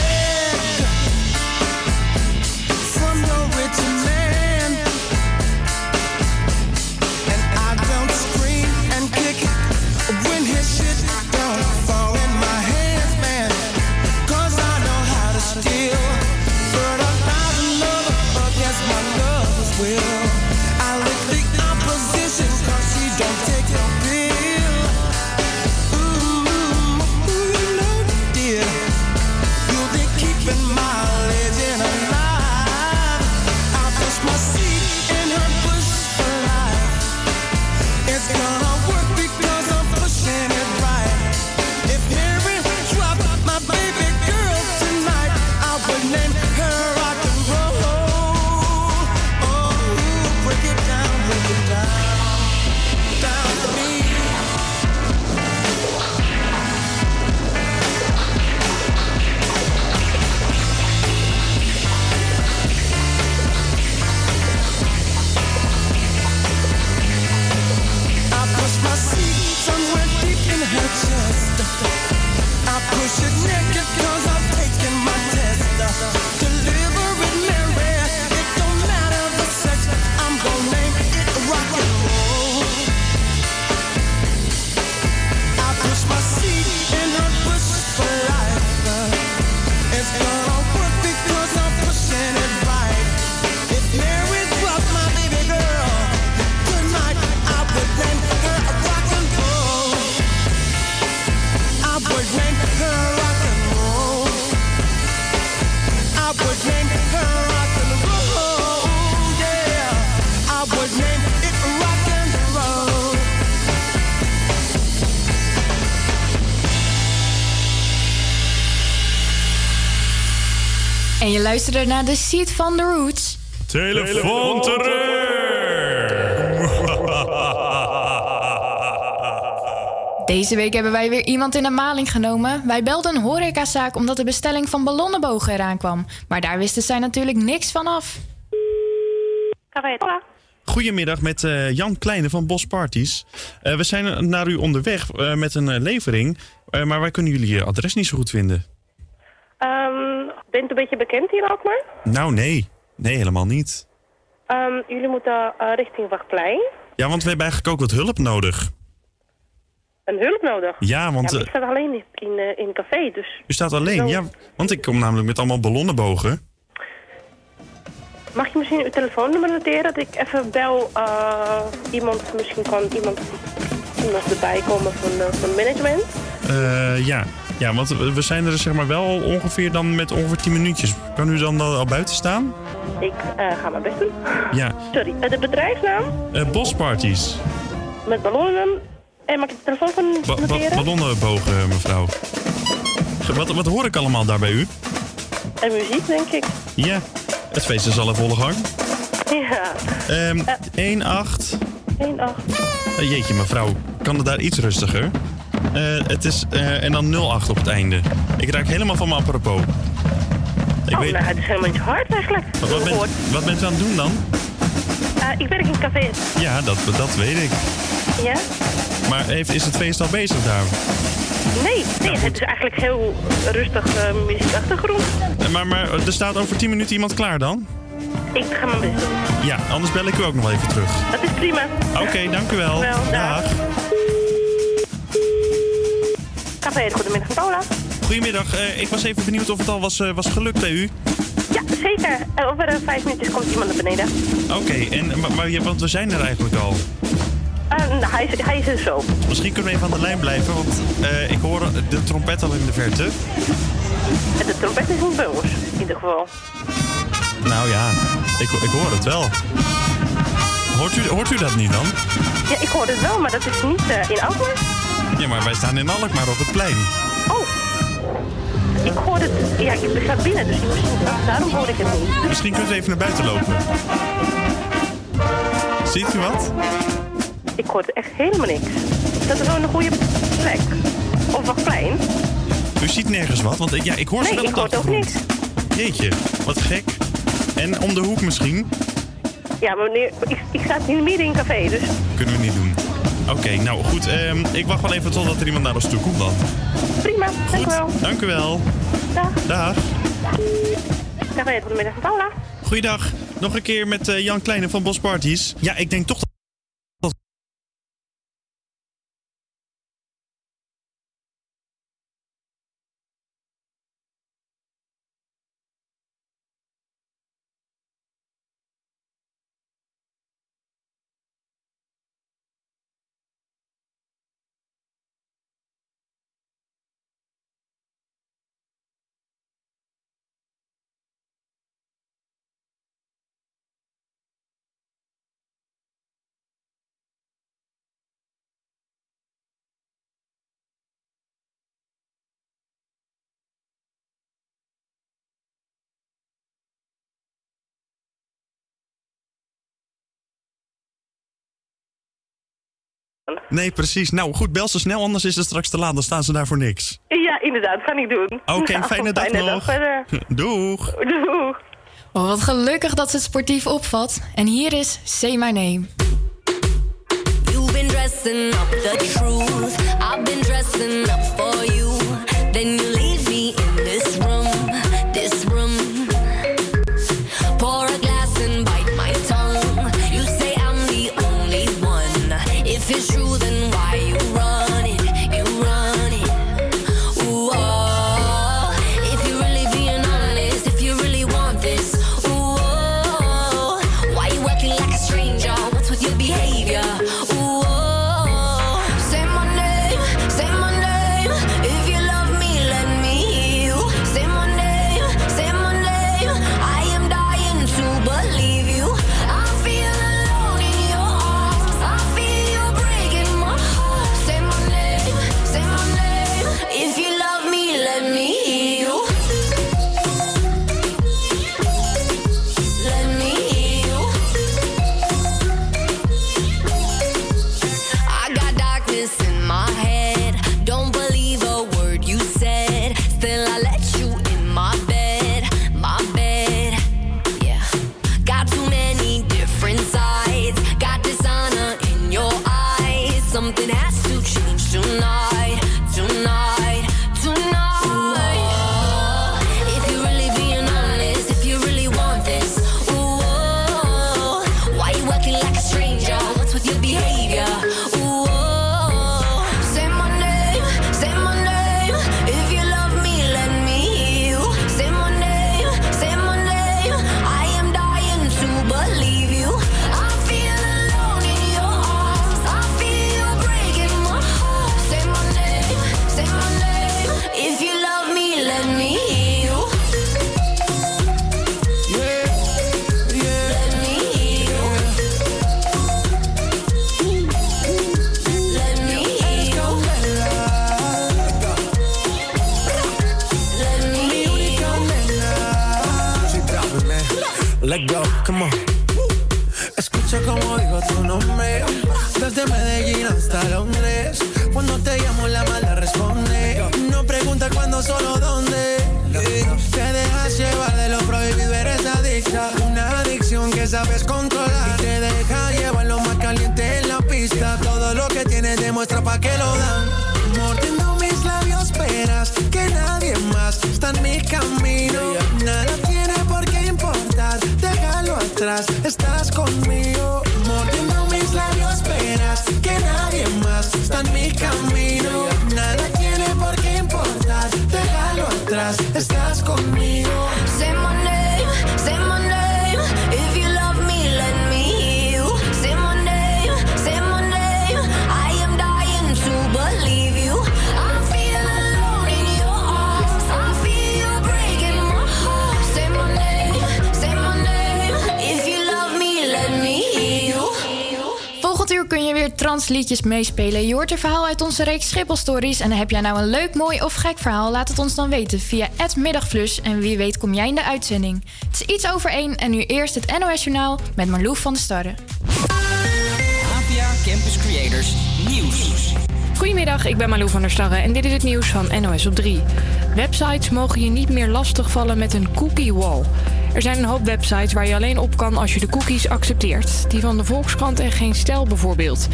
Speaker 8: luisterde naar de Seed van The Roots.
Speaker 18: Telefoon
Speaker 8: Deze week hebben wij weer iemand in de maling genomen. Wij belden een horecazaak omdat de bestelling van ballonnenbogen eraan kwam. Maar daar wisten zij natuurlijk niks van af.
Speaker 18: Goedemiddag met eh, Jan Kleine van Bos Parties. Eh, we zijn naar u onderweg eh, met een levering, eh, maar wij kunnen jullie adres niet zo goed vinden.
Speaker 19: Bent u een beetje bekend hier in Alkmaar?
Speaker 18: Nou, nee. Nee, helemaal niet.
Speaker 19: Ehm, jullie moeten eh, richting Wachtplein.
Speaker 18: Ja, want we hebben eigenlijk ook wat hulp nodig.
Speaker 19: Een hulp nodig.
Speaker 18: Ja, want
Speaker 19: maar
Speaker 18: eh,
Speaker 19: ik sta alleen in, in, eh, in een café, dus
Speaker 18: u staat alleen. Ja, want ik kom namelijk met allemaal ballonnenbogen.
Speaker 19: mag je misschien uw telefoonnummer noteren dat ik even bel eh, iemand, misschien kan iemand nog erbij komen van, eh, van management.
Speaker 18: Eh, ja. ja, want we zijn er zeg maar wel ongeveer dan met ongeveer 10 minuutjes. Kan u dan al buiten staan?
Speaker 19: Ik eh, ga mijn best doen.
Speaker 18: Ja,
Speaker 19: Sorry, eh, de bedrijfsnaam
Speaker 18: eh Bosparties.
Speaker 19: met ballonnen. En mag ik de telefoon van
Speaker 18: Ba- ballonnenbogen, mevrouw. Wat, wat hoor ik allemaal daar bij u?
Speaker 19: en muziek, denk ik.
Speaker 18: Ja, het feest is al in volle gang.
Speaker 19: Ja.
Speaker 18: Ehm 1, 8.
Speaker 19: 1, 8.
Speaker 18: Eh, jeetje, mevrouw. Kan het daar iets rustiger? Eh, het is, eh, en dan 08 op het einde. Ik raak helemaal van mijn apropos. Ik
Speaker 19: oh,
Speaker 18: weet,
Speaker 19: nou, het is helemaal niet hard eigenlijk.
Speaker 18: wat, wat, bent, wat bent u aan het doen dan?
Speaker 19: Eh, ik werk in een café.
Speaker 18: Ja, dat, dat weet ik.
Speaker 19: Ja?
Speaker 18: Maar heeft, is het feest al bezig daar?
Speaker 19: Nee, nee het is eigenlijk heel rustig uh, muziekachtergrond.
Speaker 18: Maar, maar er staat over 10 minuten iemand klaar dan?
Speaker 19: Ik ga mijn best doen.
Speaker 18: Ja, anders bel ik u ook nog even terug.
Speaker 19: Dat is prima.
Speaker 18: Oké, dank u wel.
Speaker 19: Wel, dag. Café, goedemiddag, Paula.
Speaker 18: Goedemiddag, eh, ik was even benieuwd of het al was, eh, was gelukt bij u.
Speaker 19: Ja, zeker. Eh, over vijf minuutjes komt iemand naar beneden.
Speaker 18: Oké, en maar, want we zijn er eigenlijk al.
Speaker 19: Nou, hij, is, hij is er zo.
Speaker 18: Misschien kunnen we even aan de lijn blijven, want ik hoor de trompet al in de verte.
Speaker 19: De trompet is niet bij ons, in ieder geval.
Speaker 18: Nou ja, ik, ik hoor het wel. Hoort u, hoort u dat niet dan?
Speaker 19: Ja, ik hoor het wel, maar dat is niet in Alkmaar.
Speaker 18: Ja, maar wij staan in Alkmaar op het plein.
Speaker 19: Oh, Ik hoorde het, ja, ik zat binnen, dus misschien, daarom hoorde ik het niet.
Speaker 18: Misschien kunt u even naar buiten lopen. Ziet u wat?
Speaker 19: Ik hoorde echt helemaal niks. Dat is wel een goede plek. Of wat plein.
Speaker 18: U ziet nergens wat, want ik, ja, ik hoor ze
Speaker 19: Nee,
Speaker 18: wel
Speaker 19: ik
Speaker 18: op de
Speaker 19: hoor ook
Speaker 18: achtergrond. Jeetje, wat gek. En om de hoek misschien?
Speaker 19: Ja, maar meneer, ik, ik sta hier midden in een café, dus
Speaker 18: Kunnen we niet doen. Oké, nou goed. ehm, ik wacht wel even totdat er iemand naar ons toe komt dan.
Speaker 19: prima. Dank u wel.
Speaker 18: Dank u wel.
Speaker 19: Dag.
Speaker 18: Dag.
Speaker 19: Café van de middag van Paula.
Speaker 18: Goeiedag. Nog een keer met eh, Jan Kleine van Bos Parties. Ja, ik denk toch dat... Nee, precies. Nou goed, bel ze snel, anders is het straks te laat. Dan staan ze daar voor niks.
Speaker 19: Ja, inderdaad, ga ik doen.
Speaker 18: Oké,
Speaker 19: Nou,
Speaker 18: fijne dag nog.
Speaker 19: verder.
Speaker 18: Doeg.
Speaker 19: Doeg.
Speaker 8: Oh, wat gelukkig dat ze het sportief opvat. En hier is Say My Name.
Speaker 11: You've been dressing up the truth. I've been dressing up
Speaker 8: liedjes meespelen. Je hoort een verhaal uit onze reeks Schiphol-stories. En heb jij nou een leuk, mooi of gek verhaal? Laat het ons dan weten via @middagflus. En wie weet kom jij in de uitzending. Het is iets over één en nu eerst het NOS Journaal met Marloes van der Starre.
Speaker 2: APA Campus Creators Nieuws.
Speaker 3: Goedemiddag, ik ben Malou van der Starre en dit is het nieuws van NOS op 3. Websites mogen je niet meer lastigvallen met een cookie wall. Er zijn een hoop websites waar je alleen op kan als je de cookies accepteert. Die van de Volkskrant en Geen Stijl bijvoorbeeld.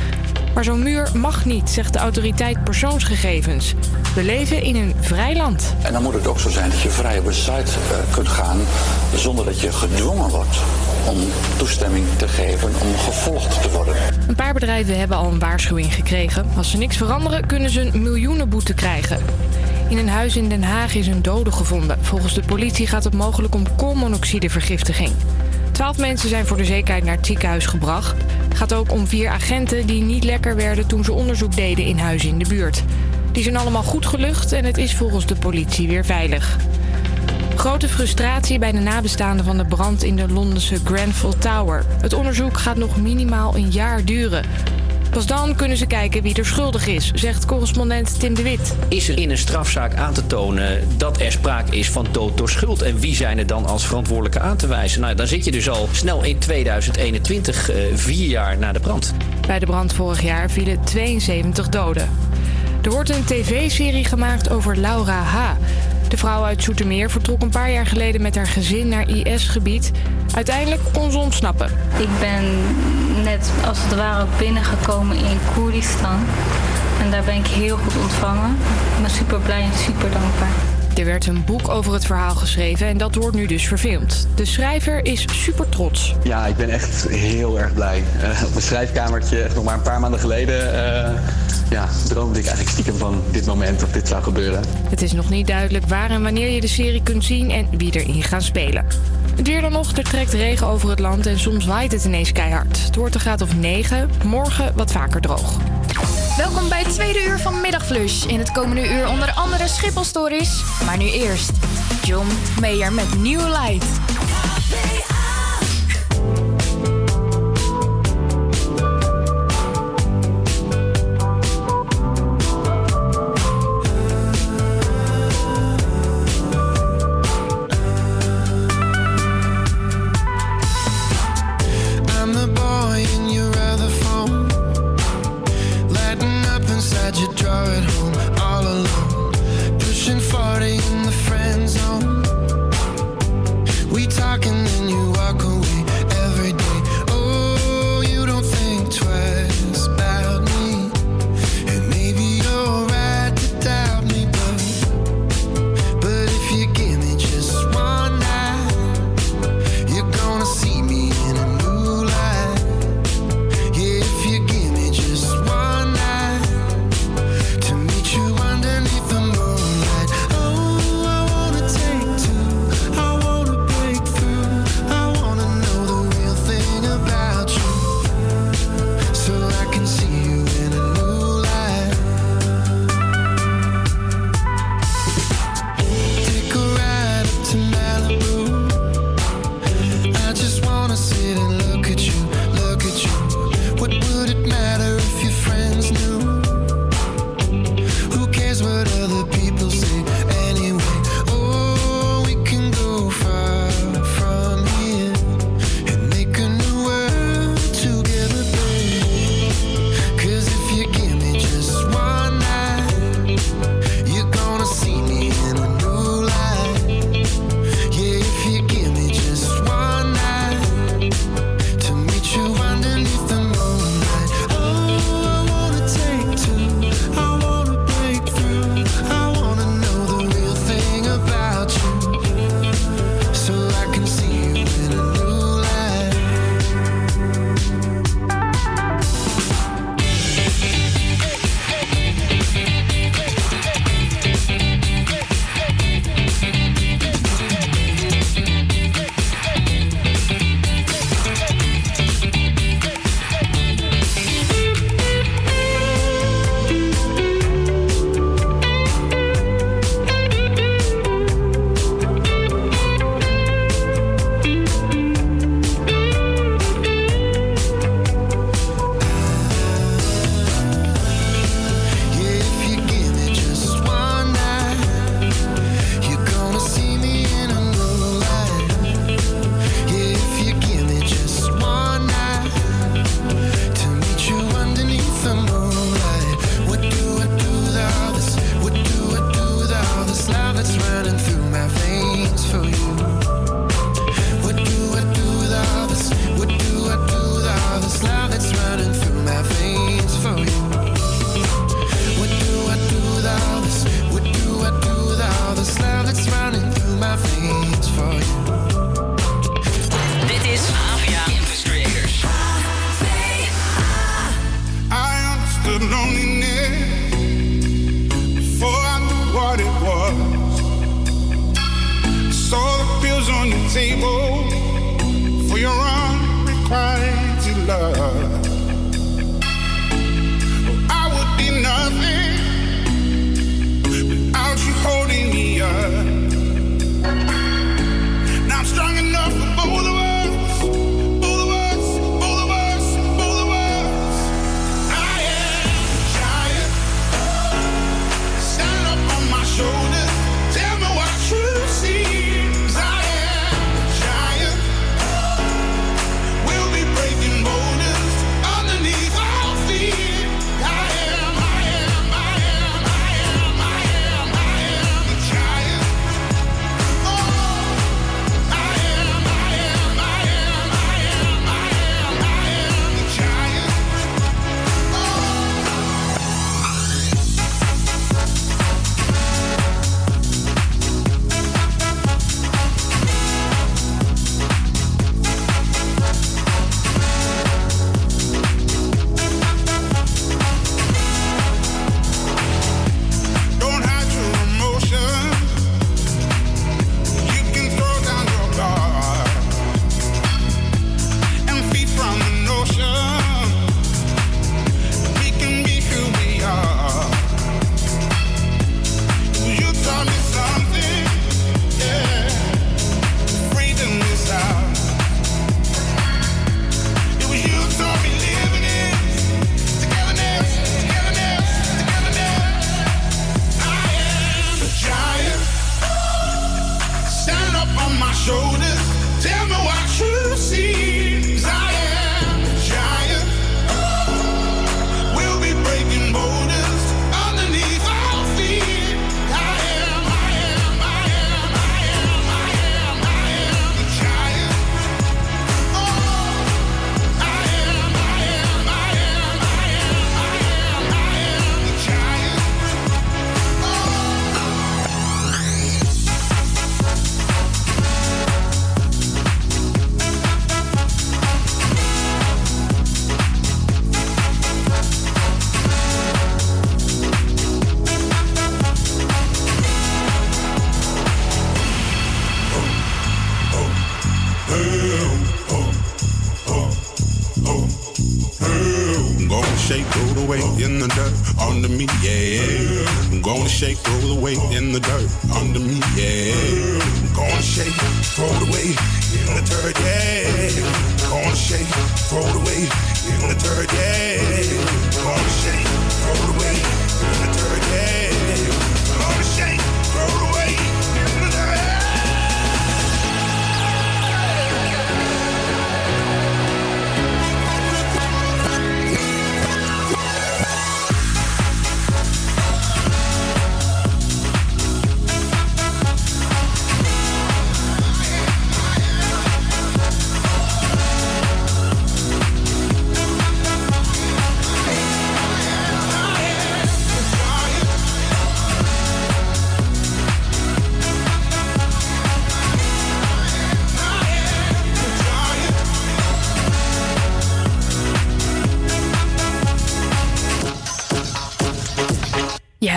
Speaker 3: Maar zo'n muur mag niet, zegt de autoriteit persoonsgegevens. We leven in een vrij land.
Speaker 20: En dan moet het ook zo zijn dat je vrij op een site eh, kunt gaan zonder dat je gedwongen wordt om toestemming te geven om gevolgd te worden.
Speaker 3: Een paar bedrijven hebben al een waarschuwing gekregen. Als ze niks veranderen, kunnen ze een miljoenenboete krijgen. In een huis in Den Haag is een dode gevonden. Volgens de politie gaat het mogelijk om koolmonoxidevergiftiging. Twaalf mensen zijn voor de zekerheid naar het ziekenhuis gebracht. Gaat ook om vier agenten die niet lekker werden toen ze onderzoek deden in huizen in de buurt. Die zijn allemaal goed gelucht en het is volgens de politie weer veilig. Grote frustratie bij de nabestaanden van de brand in de Londense Grenfell Tower. Het onderzoek gaat nog minimaal een jaar duren. Pas dan kunnen ze kijken wie er schuldig is, zegt correspondent Tim de Wit.
Speaker 21: Is er in een strafzaak aan te tonen dat er sprake is van dood door schuld? En wie zijn er dan als verantwoordelijke aan te wijzen? Nou, dan zit je dus al snel in 2021, eh, vier jaar na de brand.
Speaker 3: Bij de brand vorig jaar vielen 72 doden. Er wordt een tv-serie gemaakt over Laura H. De vrouw uit Zoetermeer vertrok een paar jaar geleden met haar gezin naar IS-gebied. Uiteindelijk kon ze ontsnappen.
Speaker 22: Ik ben net als het ware binnengekomen in Koerdistan. En daar ben ik heel goed ontvangen. Ik ben super blij en super dankbaar.
Speaker 3: Er werd een boek over het verhaal geschreven en dat wordt nu dus verfilmd. De schrijver is super trots.
Speaker 23: Ja, ik ben echt heel erg blij. Eh, op mijn schrijfkamertje, nog maar een paar maanden geleden, eh, ja, droomde ik eigenlijk stiekem van dit moment of dit zou gebeuren.
Speaker 3: Het is nog niet duidelijk waar en wanneer je de serie kunt zien en wie erin gaan spelen. Het weer dan nog, er trekt regen over het land en soms waait het ineens keihard. Het wordt een graad of 9, morgen wat vaker droog.
Speaker 8: Welkom bij het tweede uur van Middagflush. In het komende uur onder andere Schiphol-stories. Maar nu eerst John Mayer met New Light.
Speaker 14: In the
Speaker 24: dirt under me, yeah. Gonna shake, throw the weight in the dirt, yeah. Gonna shake, throw the weight in the dirt, yeah. Gonna shake, throw the weight in the dirt, yeah.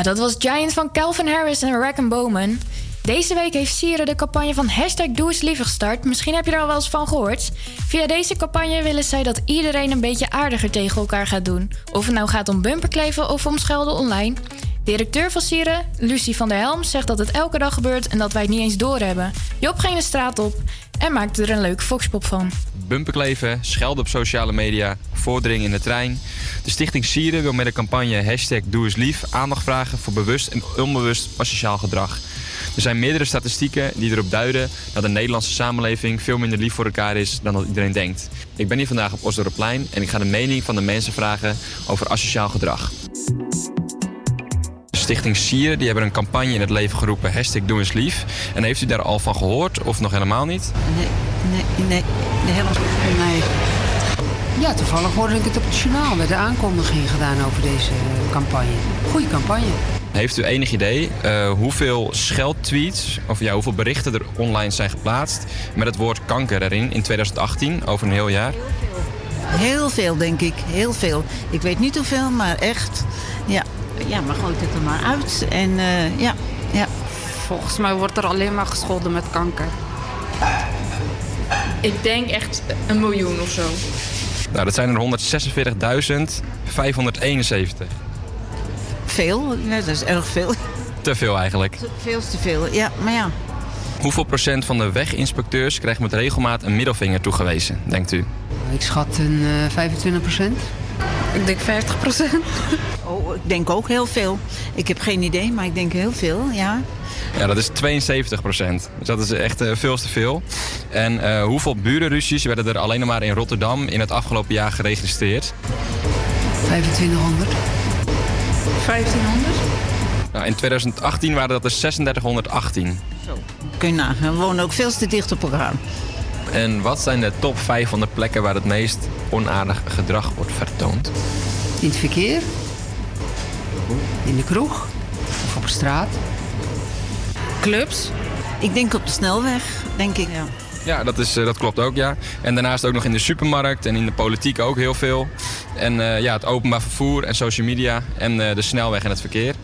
Speaker 8: Dat was Giant van Calvin Harris en Rack Bowman. Deze week heeft Sieren de campagne van hashtag Doe gestart. Misschien heb je er al wel eens van gehoord. Via deze campagne willen zij dat iedereen een beetje aardiger tegen elkaar gaat doen. Of het nou gaat om bumperkleven of om schelden online. Directeur van Sieren, Lucie van der Helm, zegt dat het elke dag gebeurt en dat wij het niet eens doorhebben. Job ging de straat op en maakte er een leuke foxpop van.
Speaker 9: Bumperkleven, schelden op sociale media, vordering in de trein. De stichting Sieren wil met de campagne hashtag Doe eens lief aandacht vragen voor bewust en onbewust asociaal gedrag. Er zijn meerdere statistieken die erop duiden dat de Nederlandse samenleving veel minder lief voor elkaar is dan dat iedereen denkt. Ik ben hier vandaag op Osdorpplein en ik ga de mening van de mensen vragen over asociaal gedrag. De Stichting Sieren die hebben een campagne in het leven geroepen hashtag Doe eens lief. En heeft u daar al van gehoord of nog helemaal niet?
Speaker 25: Nee, nee, nee, nee. Ja, toevallig hoorde ik het op het journaal met de aankondiging gedaan over deze campagne. Goeie campagne.
Speaker 9: Heeft u enig idee eh, hoeveel scheldtweets, of ja, hoeveel berichten er online zijn geplaatst met het woord kanker erin in 2018, over een heel jaar?
Speaker 26: Heel veel, denk ik. Heel veel. Ik weet niet hoeveel, maar echt. Ja, ja maar gooit het er maar uit. En eh, ja, ja.
Speaker 25: Volgens mij wordt er alleen maar gescholden met kanker.
Speaker 27: Ik denk echt een miljoen of zo.
Speaker 28: Nou, dat zijn er 146.571.
Speaker 26: Veel, ja, dat is erg veel.
Speaker 28: Te veel eigenlijk.
Speaker 26: Veel te veel, ja, maar ja.
Speaker 28: Hoeveel procent van de weginspecteurs krijgt met regelmaat een middelvinger toegewezen, denkt u?
Speaker 25: Ik schat een eh 25 procent.
Speaker 26: Ik denk 50 procent. Oh, ik denk ook heel veel. Ik heb geen idee, maar ik denk heel veel, ja.
Speaker 28: Ja, dat is 72 procent. Dus dat is echt eh, veel te veel. En eh, hoeveel burenruzies werden er alleen nog maar in Rotterdam in het afgelopen jaar geregistreerd?
Speaker 25: 2500.
Speaker 27: 1500?
Speaker 28: Nou, in 2018 waren dat er 3618.
Speaker 26: Kun je nagaan, we wonen ook veel te dicht op elkaar.
Speaker 28: En wat zijn de top 5 van de plekken waar het meest onaardig gedrag wordt vertoond?
Speaker 25: In het verkeer. In de kroeg. Of op straat.
Speaker 26: Clubs? Ik denk op de snelweg, denk ik. Ja.
Speaker 28: Ja, dat, is, eh, dat klopt ook, ja. En daarnaast ook nog in de supermarkt en in de politiek ook heel veel. En eh, ja, het openbaar vervoer en social media en eh, de snelweg en het verkeer.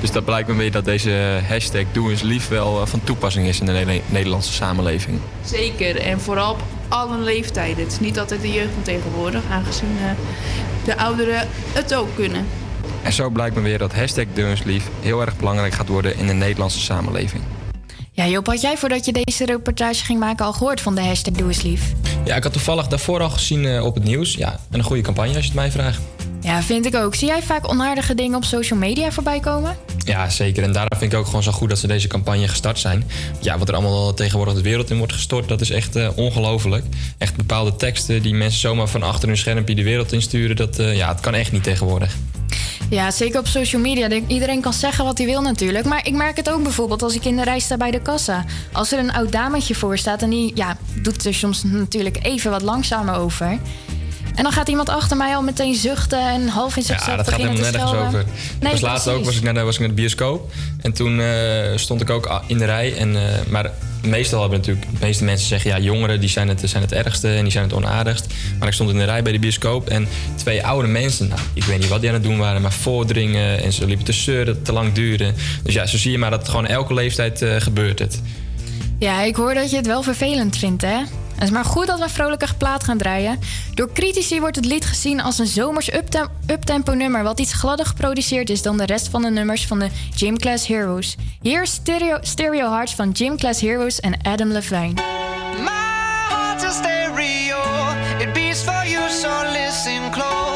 Speaker 28: Dus dat blijkt me weer dat deze hashtag Doe eens lief wel eh, van toepassing is in de Ne- Nederlandse samenleving.
Speaker 27: Zeker. En vooral op alle leeftijden. Het is niet altijd de jeugd van tegenwoordig, aangezien eh, de ouderen het ook kunnen.
Speaker 28: En zo blijkt me weer dat hashtag Doe eens lief heel erg belangrijk gaat worden in de Nederlandse samenleving.
Speaker 8: Ja, Job, had jij voordat je deze reportage ging maken al gehoord van de hashtag Doe eens lief?
Speaker 9: Ja, ik had toevallig daarvoor al gezien eh, op het nieuws. Ja, en een goede campagne als je het mij vraagt.
Speaker 8: Ja, vind ik ook. Zie jij vaak onaardige dingen op social media voorbij komen?
Speaker 9: Ja, zeker. En daarom vind ik ook gewoon zo goed dat ze deze campagne gestart zijn. Ja, wat er allemaal tegenwoordig de wereld in wordt gestort, dat is echt eh, ongelooflijk. Echt bepaalde teksten die mensen zomaar van achter hun schermpje de wereld insturen, dat eh, ja, het kan echt niet tegenwoordig.
Speaker 8: Ja, zeker op social media. Iedereen kan zeggen wat hij wil natuurlijk. Maar ik merk het ook bijvoorbeeld als ik in de rij sta bij de kassa. Als er een oud dametje voor staat en die ja, doet er soms natuurlijk even wat langzamer over. En dan gaat iemand achter mij al meteen zuchten en half in zichzelf
Speaker 9: Ja, dat gaat helemaal nergens
Speaker 8: schelden.
Speaker 9: over.
Speaker 8: Nee,
Speaker 9: was laatst ook was ik, naar de, was ik naar de bioscoop. En toen eh, stond ik ook in de rij. En, eh, maar meestal hebben natuurlijk... De meeste mensen zeggen... Ja, jongeren die zijn, het, zijn het ergste en die zijn het onaardigst. Maar ik stond in de rij bij de bioscoop. En twee oude mensen... Nou, ik weet niet wat die aan het doen waren. Maar voordringen. En ze liepen te zeuren dat het te lang duurde. Dus ja, zo zie je maar dat gewoon elke leeftijd eh, gebeurt het.
Speaker 8: Ja, ik hoor dat je het wel vervelend vindt, hè? Het is maar goed dat we een vrolijke plaat gaan draaien. Door critici wordt het lied gezien als een zomers uptem- uptempo nummer... wat iets gladder geproduceerd is dan de rest van de nummers van de Gym Class Heroes. Hier is Stereo, Stereo Hearts van Gym Class Heroes en Adam Levine.
Speaker 10: heart's a stereo. It beats for you, so listen close.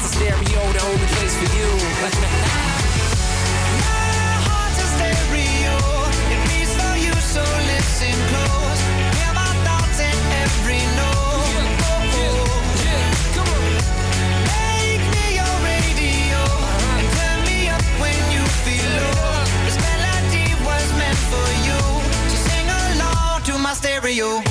Speaker 17: heart's a stereo, the only place for you.
Speaker 10: heart's a stereo. It beats for you, so listen close. Hear my thoughts in every note. Make me your radio and turn me up when you feel low. This melody was meant for you, so sing along to my stereo.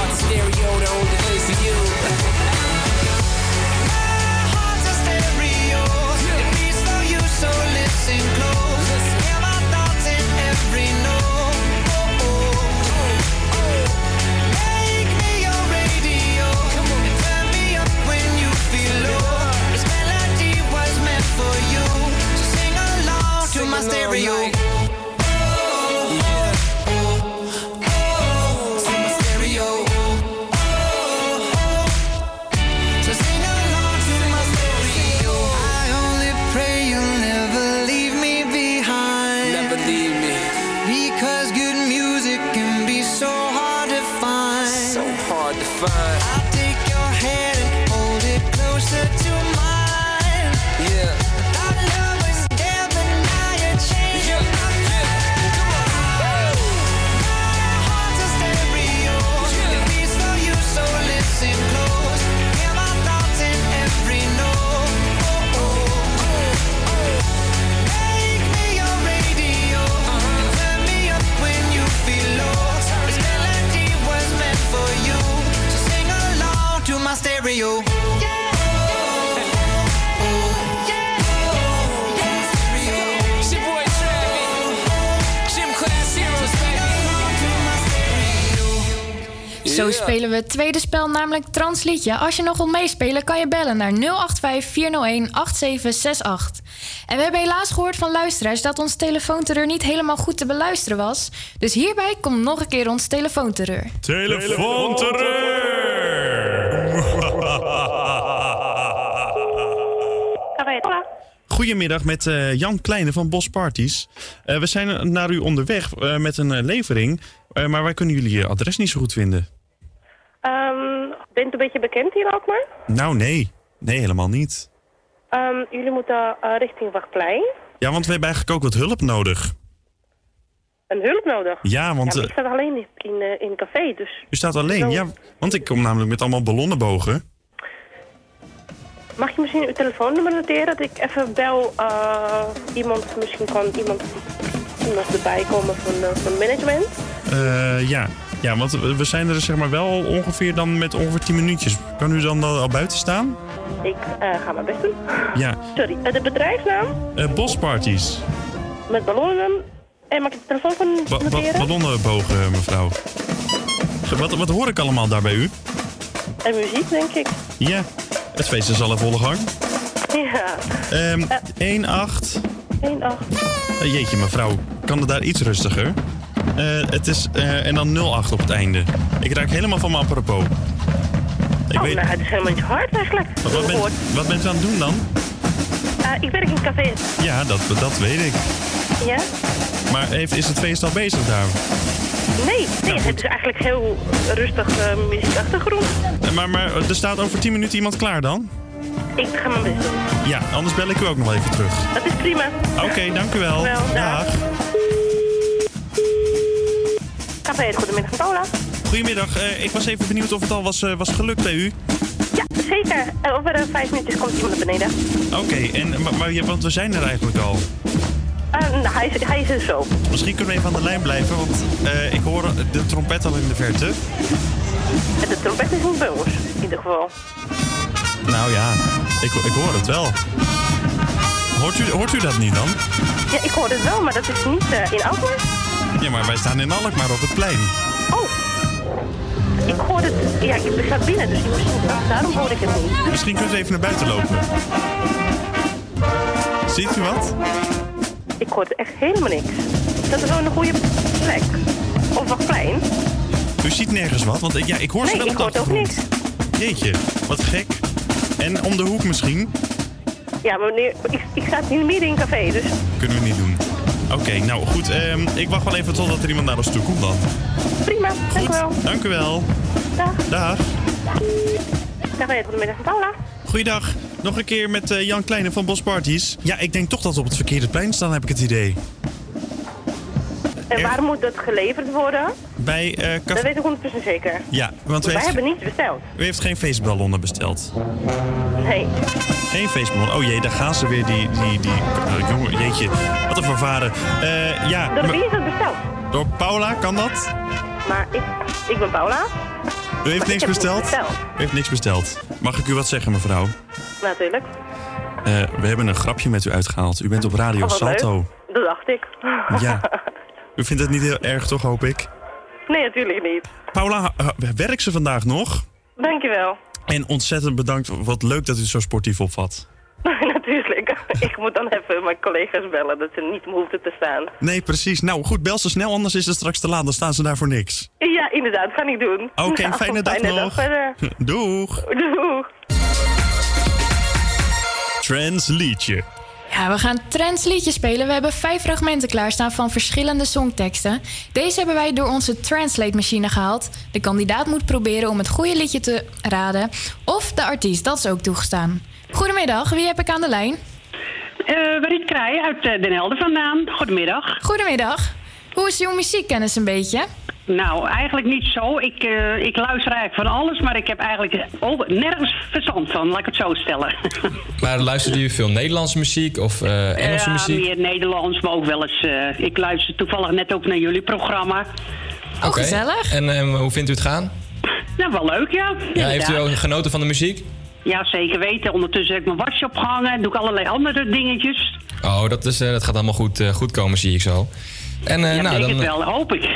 Speaker 17: heart's a stereo to place you.
Speaker 10: My heart's a stereo. It for you, so listen close. My thoughts in every note. Make me your radio. Turn me when you feel low. This melody was meant for you. So sing along to my stereo.
Speaker 8: Spelen we het tweede spel, namelijk Transliedje. Als je nog wilt meespelen, kan je bellen naar 085 401 8768. En we hebben helaas gehoord van luisteraars dat ons telefoonterreur niet helemaal goed te beluisteren was. Dus hierbij komt nog een keer ons telefoonterreur.
Speaker 18: Goedemiddag met eh, Jan Kleine van Bos Parties. Eh, we zijn naar u onderweg eh, met een levering, eh, maar wij kunnen jullie adres niet zo goed vinden.
Speaker 19: Ehm, bent u een beetje bekend hier ook maar?
Speaker 18: Nou, nee. Nee, helemaal niet.
Speaker 19: Ehm, jullie moeten eh, richting Wachtplein.
Speaker 18: Ja, want we hebben eigenlijk ook wat hulp nodig.
Speaker 19: Een hulp nodig.
Speaker 18: Ja, want, eh,
Speaker 19: ik sta alleen in, in, eh, in een café, dus...
Speaker 18: U staat alleen, ja. Want ik kom namelijk met allemaal ballonnenbogen.
Speaker 19: Mag je misschien uw telefoonnummer noteren? Dat ik even bel eh, iemand, misschien kan iemand, iemand erbij komen van, van management.
Speaker 18: Eh, ja. Ja, want we zijn er zeg maar wel ongeveer dan met ongeveer 10 minuutjes. Kan u dan al buiten staan?
Speaker 19: Ik eh, ga mijn best doen.
Speaker 18: Ja.
Speaker 19: Sorry, eh, de bedrijfsnaam
Speaker 18: Eh bosparties.
Speaker 19: met ballonnen. En mag ik de telefoon van
Speaker 18: Ba ba- ballonnenbogen, mevrouw. Wat, wat hoor ik allemaal daar bij u?
Speaker 19: en muziek, denk ik.
Speaker 18: Ja, het feest is al in volle gang.
Speaker 19: Ja.
Speaker 18: Ehm 1, 8.
Speaker 19: 1, 8.
Speaker 18: Eh, jeetje, mevrouw. Kan het daar iets rustiger? Eh, het is... eh, en dan 08 op het einde. Ik raak helemaal van mijn apropos. Ik
Speaker 19: oh,
Speaker 18: weet...
Speaker 19: nou, het is helemaal niet hard eigenlijk.
Speaker 18: Wat, wat, bent, wat bent u aan het doen dan?
Speaker 19: Eh, ik werk in een café.
Speaker 18: Ja, dat, dat weet ik.
Speaker 19: Ja?
Speaker 18: Maar heeft, is het feest al bezig daar?
Speaker 19: Nee, nee het is eigenlijk heel rustig muziekachtergrond.
Speaker 18: Maar, maar er staat over 10 minuten iemand klaar dan?
Speaker 19: Ik ga mijn best doen.
Speaker 18: Ja, anders bel ik u ook nog even terug.
Speaker 19: Dat is prima.
Speaker 18: Oké, dank u wel.
Speaker 19: Wel, dag.
Speaker 18: Dag.
Speaker 19: Café, goedemiddag, Paula.
Speaker 18: Goedemiddag, eh, ik was even benieuwd of het al was, eh, was gelukt bij u.
Speaker 19: Ja, zeker. Eh, over vijf minuutjes komt iemand naar beneden.
Speaker 18: Oké, en maar, want we zijn er eigenlijk al.
Speaker 19: Nou, hij, is, hij is er zo.
Speaker 18: Misschien kunnen we even aan de lijn blijven, want ik hoor de trompet al in de verte.
Speaker 19: En de trompet is niet bij ons, in ieder geval.
Speaker 18: Nou ja, ik, ik hoor het wel. Hoort u, hoort u dat niet dan?
Speaker 19: Ja, ik hoor het wel, maar dat is niet in Alkmaar.
Speaker 18: Ja, maar wij staan in Alkmaar op het plein.
Speaker 19: Oh. Ik hoor het... Ja, ik sta binnen, dus misschien, daarom hoor ik het niet.
Speaker 18: Misschien kunt u even naar buiten lopen. Ziet u wat?
Speaker 19: Ik hoor echt helemaal niks. Dat is wel een goede plek. Of wat klein.
Speaker 18: U ziet nergens wat, want ik, ja, ik hoor ze
Speaker 19: Nee,
Speaker 18: wel
Speaker 19: ik
Speaker 18: op de
Speaker 19: hoor ook
Speaker 18: achtergrond. Jeetje, wat gek. En om de hoek misschien?
Speaker 19: Ja, maar meneer, ik, ik sta in midden in een café, dus...
Speaker 18: Kunnen we niet doen. Oké, nou goed. ehm, ik wacht wel even totdat er iemand naar ons toe komt dan.
Speaker 19: Prima, dank u wel.
Speaker 18: Dank u wel.
Speaker 19: Dag.
Speaker 18: Dag.
Speaker 19: Café, goedemiddag, Paula.
Speaker 18: Goeiedag. Nog een keer met eh, Jan Kleine van Bos Parties. Ja, ik denk toch dat we op het verkeerde plein staan, heb ik het idee.
Speaker 19: En waar moet dat geleverd worden?
Speaker 18: Bij eh
Speaker 19: Dat
Speaker 18: café...
Speaker 19: weet ik 100% zeker.
Speaker 18: Ja, want u
Speaker 19: wij
Speaker 18: heeft,
Speaker 19: hebben niets besteld.
Speaker 18: u heeft geen feestballonnen besteld.
Speaker 19: Nee.
Speaker 18: Geen feestballon. Oh jee, daar gaan ze weer, die... die, die eh, jongen, jeetje, wat een vervaren. Eh ja,
Speaker 19: Door wie is dat besteld?
Speaker 18: door Paula, kan dat?
Speaker 19: Maar ik, ik ben Paula.
Speaker 18: U heeft niks besteld? U heeft niks besteld. Mag ik u wat zeggen, mevrouw?
Speaker 19: Natuurlijk.
Speaker 18: Eh, we hebben een grapje met u uitgehaald. U bent op Radio
Speaker 19: Oh,
Speaker 18: Salto.
Speaker 19: leuk. Dat dacht ik.
Speaker 18: Ja. U vindt het niet heel erg, toch, hoop ik?
Speaker 19: Nee, natuurlijk niet.
Speaker 18: Paula, werkt ze vandaag nog?
Speaker 19: Dankjewel.
Speaker 18: En ontzettend bedankt. Wat leuk dat u het zo sportief opvat.
Speaker 19: natuurlijk. Ik moet dan even mijn collega's bellen dat ze niet hoefden te staan.
Speaker 18: Nee, precies. Nou goed, bel ze snel, anders is het straks te laat. Dan staan ze daar voor niks.
Speaker 19: Ja, inderdaad. Ga ik doen.
Speaker 18: Oké,
Speaker 19: Nou,
Speaker 18: fijne dag nog.
Speaker 19: verder.
Speaker 18: Doeg.
Speaker 19: Doeg.
Speaker 18: Trans liedje.
Speaker 8: Ja, we gaan Trends liedjes spelen. We hebben vijf fragmenten klaarstaan van verschillende songteksten. Deze hebben wij door onze Translate-machine gehaald. De kandidaat moet proberen om het goede liedje te raden. Of de artiest, dat is ook toegestaan. Goedemiddag, wie heb ik aan de lijn?
Speaker 29: Eh Mariet Krij uit eh, Den Helder vandaan. Goedemiddag.
Speaker 8: Goedemiddag. Hoe is uw muziekkennis een beetje?
Speaker 29: Nou, eigenlijk niet zo. Ik, eh, ik luister eigenlijk van alles, maar ik heb eigenlijk ook nergens verstand van, laat ik het zo stellen.
Speaker 9: Maar luisterde u veel Nederlandse muziek of eh, Engelse
Speaker 29: ja,
Speaker 9: muziek?
Speaker 29: meer Nederlands, maar ook wel eens... eh, ik luister toevallig net ook naar jullie programma.
Speaker 9: Oké. En eh, hoe vindt u het gaan?
Speaker 29: Nou, wel leuk, ja.
Speaker 9: Ja, heeft u ook genoten van de muziek?
Speaker 29: Ja, zeker weten. Ondertussen heb ik mijn wasje opgehangen. Doe ik allerlei andere dingetjes.
Speaker 9: Oh, dat, is, eh, dat gaat allemaal goed, eh, goed komen, zie ik zo. En, eh,
Speaker 29: ja,
Speaker 9: nou,
Speaker 29: denk
Speaker 9: dan,
Speaker 29: het wel, hoop ik.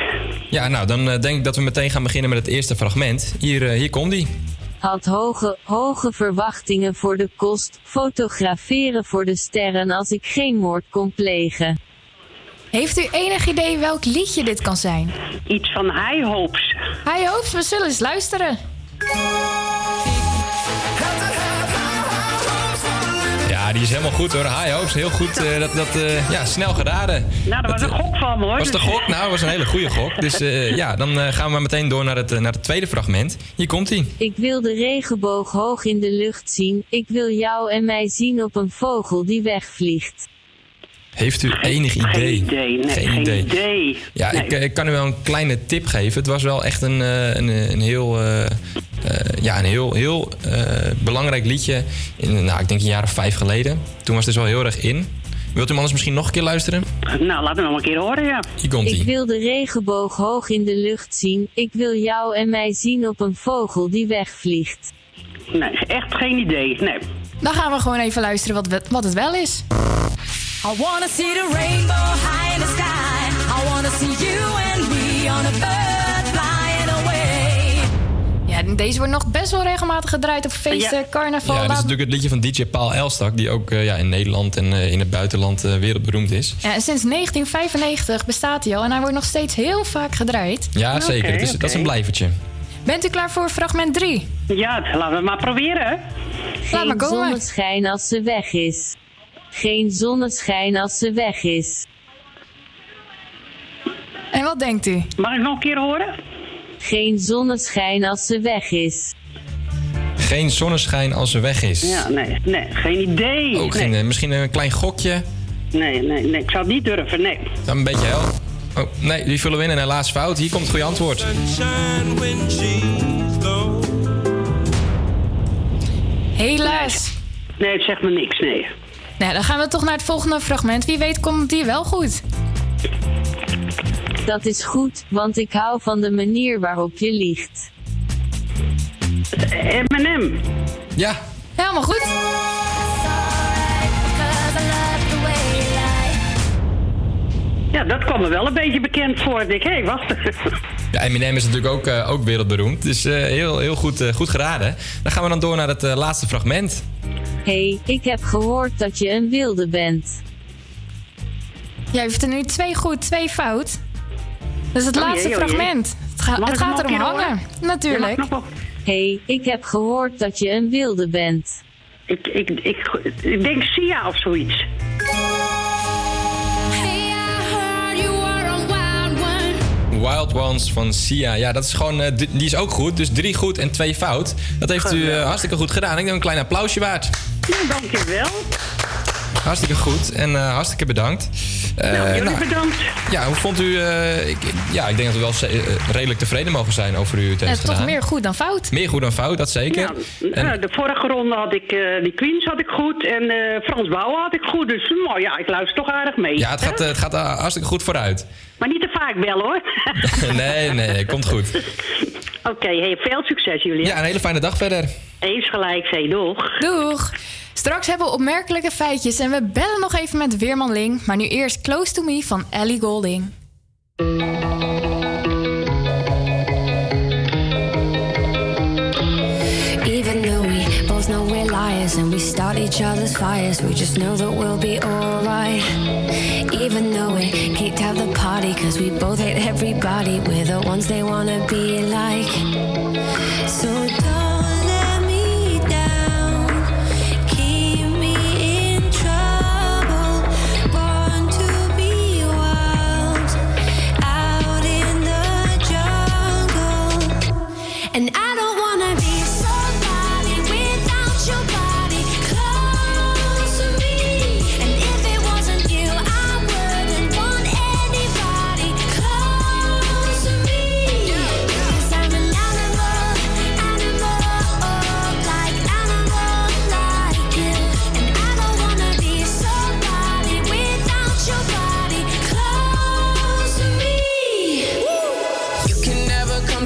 Speaker 9: Ja, nou, dan eh, denk ik dat we meteen gaan beginnen met het eerste fragment. Hier, eh, hier komt die.
Speaker 30: Had hoge, hoge verwachtingen voor de kost, fotograferen voor de sterren als ik geen moord kon plegen.
Speaker 8: Heeft u enig idee welk liedje dit kan zijn?
Speaker 29: Iets van High Hopes.
Speaker 8: High Hopes, we zullen eens luisteren.
Speaker 9: Die is helemaal goed hoor. High Hopes, heel goed. eh, dat, dat, eh, ja, snel geraden.
Speaker 29: Nou, dat was een gok van me hoor.
Speaker 9: Was de gok? Nou, dat was een hele goede gok. Dus eh, ja, dan eh, gaan we maar meteen door naar het, eh, naar het tweede fragment. Hier komt hij.
Speaker 30: Ik wil de regenboog hoog in de lucht zien, ik wil jou en mij zien op een vogel die wegvliegt.
Speaker 9: Heeft u enig idee?
Speaker 29: idee, nee, geen idee.
Speaker 9: Ja,
Speaker 29: Nee.
Speaker 9: ik, eh, ik kan u wel een kleine tip geven. Het was wel echt een, eh, een, een heel, eh, eh, ja, een heel, heel eh, belangrijk liedje. In, nou, ik denk een jaar of vijf geleden. Toen was het dus wel heel erg in. Wilt u hem anders misschien nog een keer luisteren?
Speaker 29: Nou, laten we nog een keer horen, ja.
Speaker 9: Hier komt
Speaker 30: Ik wil de regenboog hoog in de lucht zien, ik wil jou en mij zien op een vogel die wegvliegt.
Speaker 29: Nee, echt geen idee. Nee.
Speaker 8: Dan gaan we gewoon even luisteren wat, wat het wel is.
Speaker 11: I wanna see the rainbow high in the sky. I wanna see you and me on a bird flying away.
Speaker 8: Ja, deze wordt nog best wel regelmatig gedraaid op feesten, carnaval.
Speaker 9: Ja, dit is natuurlijk het liedje van DJ Paul Elstak... die ook eh, ja, in Nederland en eh, in het buitenland eh, wereldberoemd is.
Speaker 8: Ja, en sinds 1995 bestaat hij al en hij wordt nog steeds heel vaak gedraaid.
Speaker 9: Ja, zeker. Het is, Dat is een blijvertje.
Speaker 8: Bent u klaar voor fragment 3?
Speaker 29: Ja, laten we maar proberen.
Speaker 8: Laat maar komen.
Speaker 30: zonneschijn als ze weg is. Geen zonneschijn als ze weg is.
Speaker 8: En wat denkt u?
Speaker 29: Mag ik nog een keer horen?
Speaker 30: Geen zonneschijn als ze weg is.
Speaker 9: Geen zonneschijn als ze weg is.
Speaker 29: Ja, nee, nee, geen idee.
Speaker 9: Ook
Speaker 29: nee.
Speaker 9: geen, eh, misschien een klein gokje.
Speaker 29: Nee, nee, nee, ik zou het niet durven, nee.
Speaker 9: Dan een beetje help. Oh, nee, die vullen we in en helaas fout. Hier komt het goede antwoord.
Speaker 8: Helaas.
Speaker 29: Nee, het zegt me niks, nee.
Speaker 8: Nou, dan gaan we toch naar het volgende fragment. Wie weet komt die wel goed.
Speaker 30: Dat is goed, want ik hou van de manier waarop je liegt.
Speaker 29: M&M.
Speaker 9: Ja.
Speaker 8: Helemaal goed.
Speaker 29: Ja, dat kwam me wel een beetje bekend voor. Ik denk, hé, hey, wacht.
Speaker 9: Ja, Eminem is natuurlijk ook, eh, ook wereldberoemd. Dus eh, heel, heel goed, eh, goed geraden. Dan gaan we dan door naar het laatste fragment.
Speaker 30: hey, ik heb gehoord dat je een wilde bent.
Speaker 8: Jij heeft er nu twee goed, twee fout. Dat is het
Speaker 30: Oh jee,
Speaker 8: laatste
Speaker 30: jee.
Speaker 8: fragment. Het, ga- het gaat
Speaker 30: nog een
Speaker 8: erom hangen. Natuurlijk.
Speaker 30: hey, ik heb gehoord dat je een wilde bent.
Speaker 29: Ik, ik, ik, ik denk Sia of zoiets.
Speaker 9: Wild Ones van Sia. Ja, dat is gewoon, eh, die is ook goed. Dus drie goed en twee fout. Dat heeft u eh, hartstikke goed gedaan. Ik denk een klein applausje waard.
Speaker 29: Ja, dankjewel.
Speaker 9: Hartstikke goed en eh, hartstikke bedankt.
Speaker 29: Nou, jullie
Speaker 9: nou,
Speaker 29: bedankt.
Speaker 9: Ja, hoe vond u... eh, ik, ja, ik denk dat we wel ze- redelijk tevreden mogen zijn over u het
Speaker 8: Ja,
Speaker 9: heeft
Speaker 8: toch
Speaker 9: gedaan.
Speaker 8: meer goed dan fout.
Speaker 9: Meer goed dan fout, dat zeker. En-
Speaker 29: Nou, de vorige ronde had ik eh, die Queens had ik goed en eh, Frans Bouwen had ik goed. Dus nou ja, ik luister toch aardig mee.
Speaker 9: ja, het gaat, het gaat hartstikke goed vooruit.
Speaker 29: Maar niet te vaak bellen hoor.
Speaker 9: nee, nee, komt goed.
Speaker 29: Oké, hey, veel succes jullie.
Speaker 9: Ja, een hele fijne dag verder.
Speaker 29: Eens gelijk, zei doeg.
Speaker 8: Doeg. Straks hebben we opmerkelijke feitjes en we bellen nog even met Weerman Ling. Maar nu eerst Close to Me van Ellie Golding.
Speaker 31: Even though we both know we're liars and we start each other's fires, we just know that we'll be alright. Even though we kicked out the party, cause we both hate everybody, we're the ones they wanna be like. So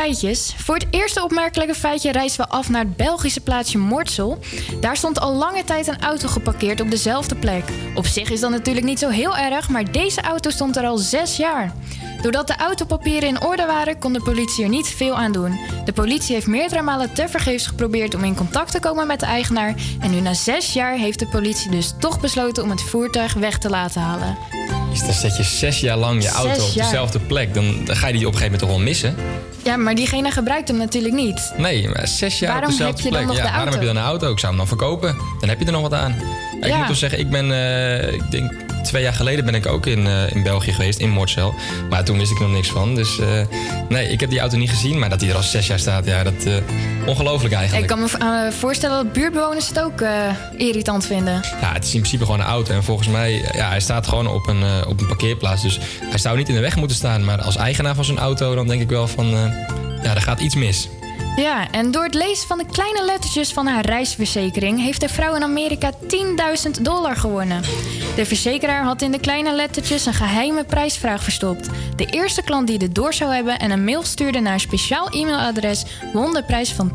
Speaker 8: feitjes. Voor het eerste opmerkelijke feitje reizen we af naar het Belgische plaatsje Mortsel. Daar stond al lange tijd een auto geparkeerd op dezelfde plek. Op zich is dat natuurlijk niet zo heel erg, maar deze auto stond er al zes jaar. Doordat de autopapieren in orde waren, kon de politie er niet veel aan doen. De politie heeft meerdere malen tevergeefs geprobeerd om in contact te komen met de eigenaar. En nu na zes jaar heeft de politie dus toch besloten om het voertuig weg te laten halen.
Speaker 9: Dus dan zet je zes jaar lang je
Speaker 8: Zes
Speaker 9: auto op
Speaker 8: jaar.
Speaker 9: dezelfde plek. Dan, dan ga je die op een gegeven moment toch wel missen.
Speaker 8: Ja, maar diegene gebruikt hem natuurlijk niet.
Speaker 9: Nee, maar zes jaar
Speaker 8: Waarom
Speaker 9: op dezelfde
Speaker 8: heb je dan
Speaker 9: plek. ja,
Speaker 8: de
Speaker 9: waarom heb je dan een auto? Ik zou hem dan verkopen. Dan heb je er nog wat aan. Ja, Ik moet toch zeggen, ik ben, eh, ik denk twee jaar geleden ben ik ook in, eh, in België geweest, in Mortsel. Maar toen wist ik nog niks van. Dus eh, nee, ik heb die auto niet gezien. Maar dat die er al zes jaar staat, ja, dat eh ongelooflijk eigenlijk.
Speaker 8: Ik kan me voorstellen dat buurtbewoners het ook irritant vinden.
Speaker 9: Ja, het is in principe gewoon een auto. En volgens mij, ja, hij staat gewoon op een, op een parkeerplaats. Dus hij zou niet in de weg moeten staan. Maar als eigenaar van zo'n auto, dan denk ik wel van... ja, er gaat iets mis.
Speaker 8: Ja, en door het lezen van de kleine lettertjes van haar reisverzekering heeft de vrouw in Amerika 10.000 dollar gewonnen. De verzekeraar had in de kleine lettertjes een geheime prijsvraag verstopt. De eerste klant die dit door zou hebben en een mail stuurde naar een speciaal e-mailadres won de prijs van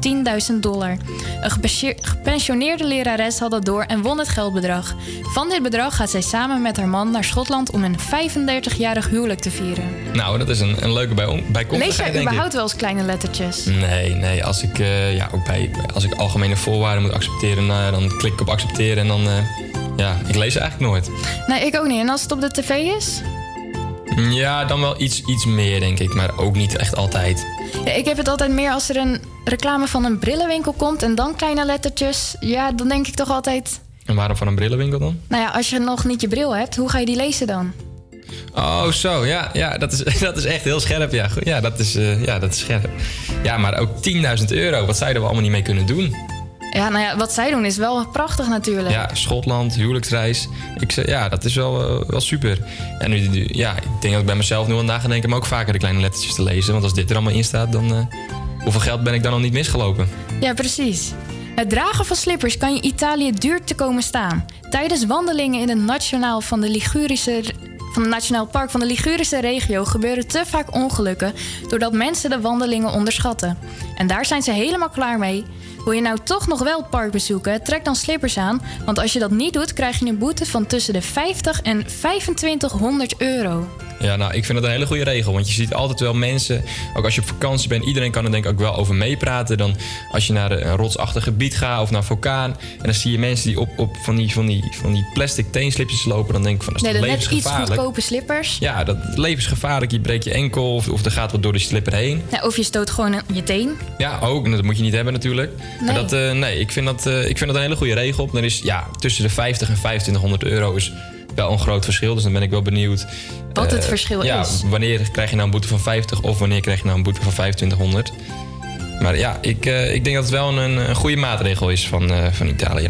Speaker 8: 10.000 dollar. Een gepensioneerde lerares had dat door en won het geldbedrag. Van dit bedrag gaat zij samen met haar man naar Schotland om een 35-jarig huwelijk te vieren.
Speaker 9: Nou, dat is een, een leuke bij,
Speaker 8: Lees
Speaker 9: bijkomstigheid,
Speaker 8: jij
Speaker 9: denk ik.
Speaker 8: überhaupt wel eens kleine lettertjes?
Speaker 9: Nee, nee. Als ik, eh, ja, ook bij, als ik algemene voorwaarden moet accepteren, nou, dan klik ik op accepteren en dan... eh, ja, ik lees ze eigenlijk nooit.
Speaker 8: Nee, ik ook niet. En als het op de tv is?
Speaker 9: Ja, dan wel iets, iets meer, denk ik. Maar ook niet echt altijd.
Speaker 8: Ja, ik heb het altijd meer als er een reclame van een brillenwinkel komt en dan kleine lettertjes. Ja, dan denk ik toch altijd.
Speaker 9: En waarom van een brillenwinkel dan?
Speaker 8: Nou ja, als je nog niet je bril hebt, hoe ga je die lezen dan?
Speaker 9: Oh, zo. Ja, ja dat, is, dat is echt heel scherp. Ja, Goed, ja, dat, is, eh, ja dat is scherp. Ja, maar ook 10.000 euro. Wat zou je er wel allemaal niet mee kunnen doen?
Speaker 8: Ja, nou ja, wat zij doen is wel prachtig natuurlijk.
Speaker 9: Ja, Schotland, huwelijksreis. Ik, zeg, ja, dat is wel, eh, wel super. En nu, ja, ik denk dat ik bij mezelf nu aan na ga denken... om ook vaker de kleine lettertjes te lezen. Want als dit er allemaal in staat, dan... eh, hoeveel geld ben ik dan nog niet misgelopen?
Speaker 8: Ja, precies. Het dragen van slippers kan je Italië duur te komen staan. Tijdens wandelingen in het nationaal van de Ligurische van het Nationaal Park van de Ligurische regio gebeuren te vaak ongelukken doordat mensen de wandelingen onderschatten. En daar zijn ze helemaal klaar mee. Wil je nou toch nog wel het park bezoeken, trek dan slippers aan, want als je dat niet doet, krijg je een boete van tussen de 50 en 2500 euro.
Speaker 9: Ja, nou, ik vind dat een hele goede regel. Want je ziet altijd wel mensen, ook als je op vakantie bent, iedereen kan er denk ik ook wel over meepraten. Dan als je naar een rotsachtig gebied gaat of naar een vulkaan. En dan zie je mensen die op, op van, die, van, die, van die plastic teenslipjes lopen. Dan denk ik van, dat is
Speaker 8: Nee,
Speaker 9: toch
Speaker 8: dan net iets
Speaker 9: levensgevaarlijk.
Speaker 8: goedkope slippers.
Speaker 9: Ja, dat levensgevaarlijk. Je breekt je enkel of, of er gaat wat door de slipper heen.
Speaker 8: Ja, of je stoot gewoon je teen.
Speaker 9: Ja, ook. Dat moet je niet hebben natuurlijk. Maar
Speaker 8: Nee.
Speaker 9: dat, eh, nee, ik vind dat, eh, ik vind dat een hele goede regel. Dan is ja, tussen de 50 en 2500 euro is wel een groot verschil. Dus dan ben ik wel benieuwd.
Speaker 8: Wat het
Speaker 9: eh,
Speaker 8: verschil
Speaker 9: ja,
Speaker 8: is.
Speaker 9: Wanneer krijg je nou een boete van 50 of wanneer krijg je nou een boete van 2500? Maar ja, ik, eh, ik denk dat het wel een, een goede maatregel is van, eh, van Italië.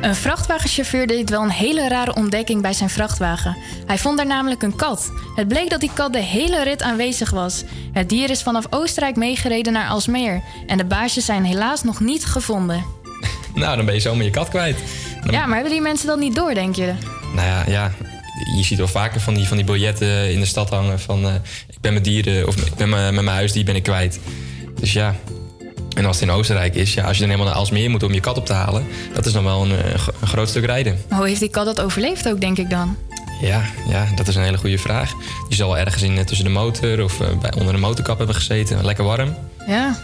Speaker 8: Een vrachtwagenchauffeur deed wel een hele rare ontdekking bij zijn vrachtwagen. Hij vond daar namelijk een kat. Het bleek dat die kat de hele rit aanwezig was. Het dier is vanaf Oostenrijk meegereden naar Alsmeer. En de baasjes zijn helaas nog niet gevonden.
Speaker 9: Nou, dan ben je zomaar je kat kwijt. Dan-
Speaker 8: Ja, maar hebben die mensen dat niet door, denk je?
Speaker 9: Nou ja, ja, je ziet wel vaker van die, van die biljetten in de stad hangen van... eh, ik ben mijn dieren, of ik ben mijn- met mijn huisdier ben ik kwijt. Dus ja, en als het in Oostenrijk is, ja, als je dan helemaal naar Alsmeer moet om je kat op te halen... dat is dan wel een, eh, een groot stuk rijden.
Speaker 8: Maar hoe heeft die kat dat overleefd ook, denk ik dan?
Speaker 9: Ja, ja, dat is een hele goede vraag. Die zal ergens in, eh, tussen de motor of bij, onder de motorkap hebben gezeten. Lekker warm.
Speaker 8: Ja.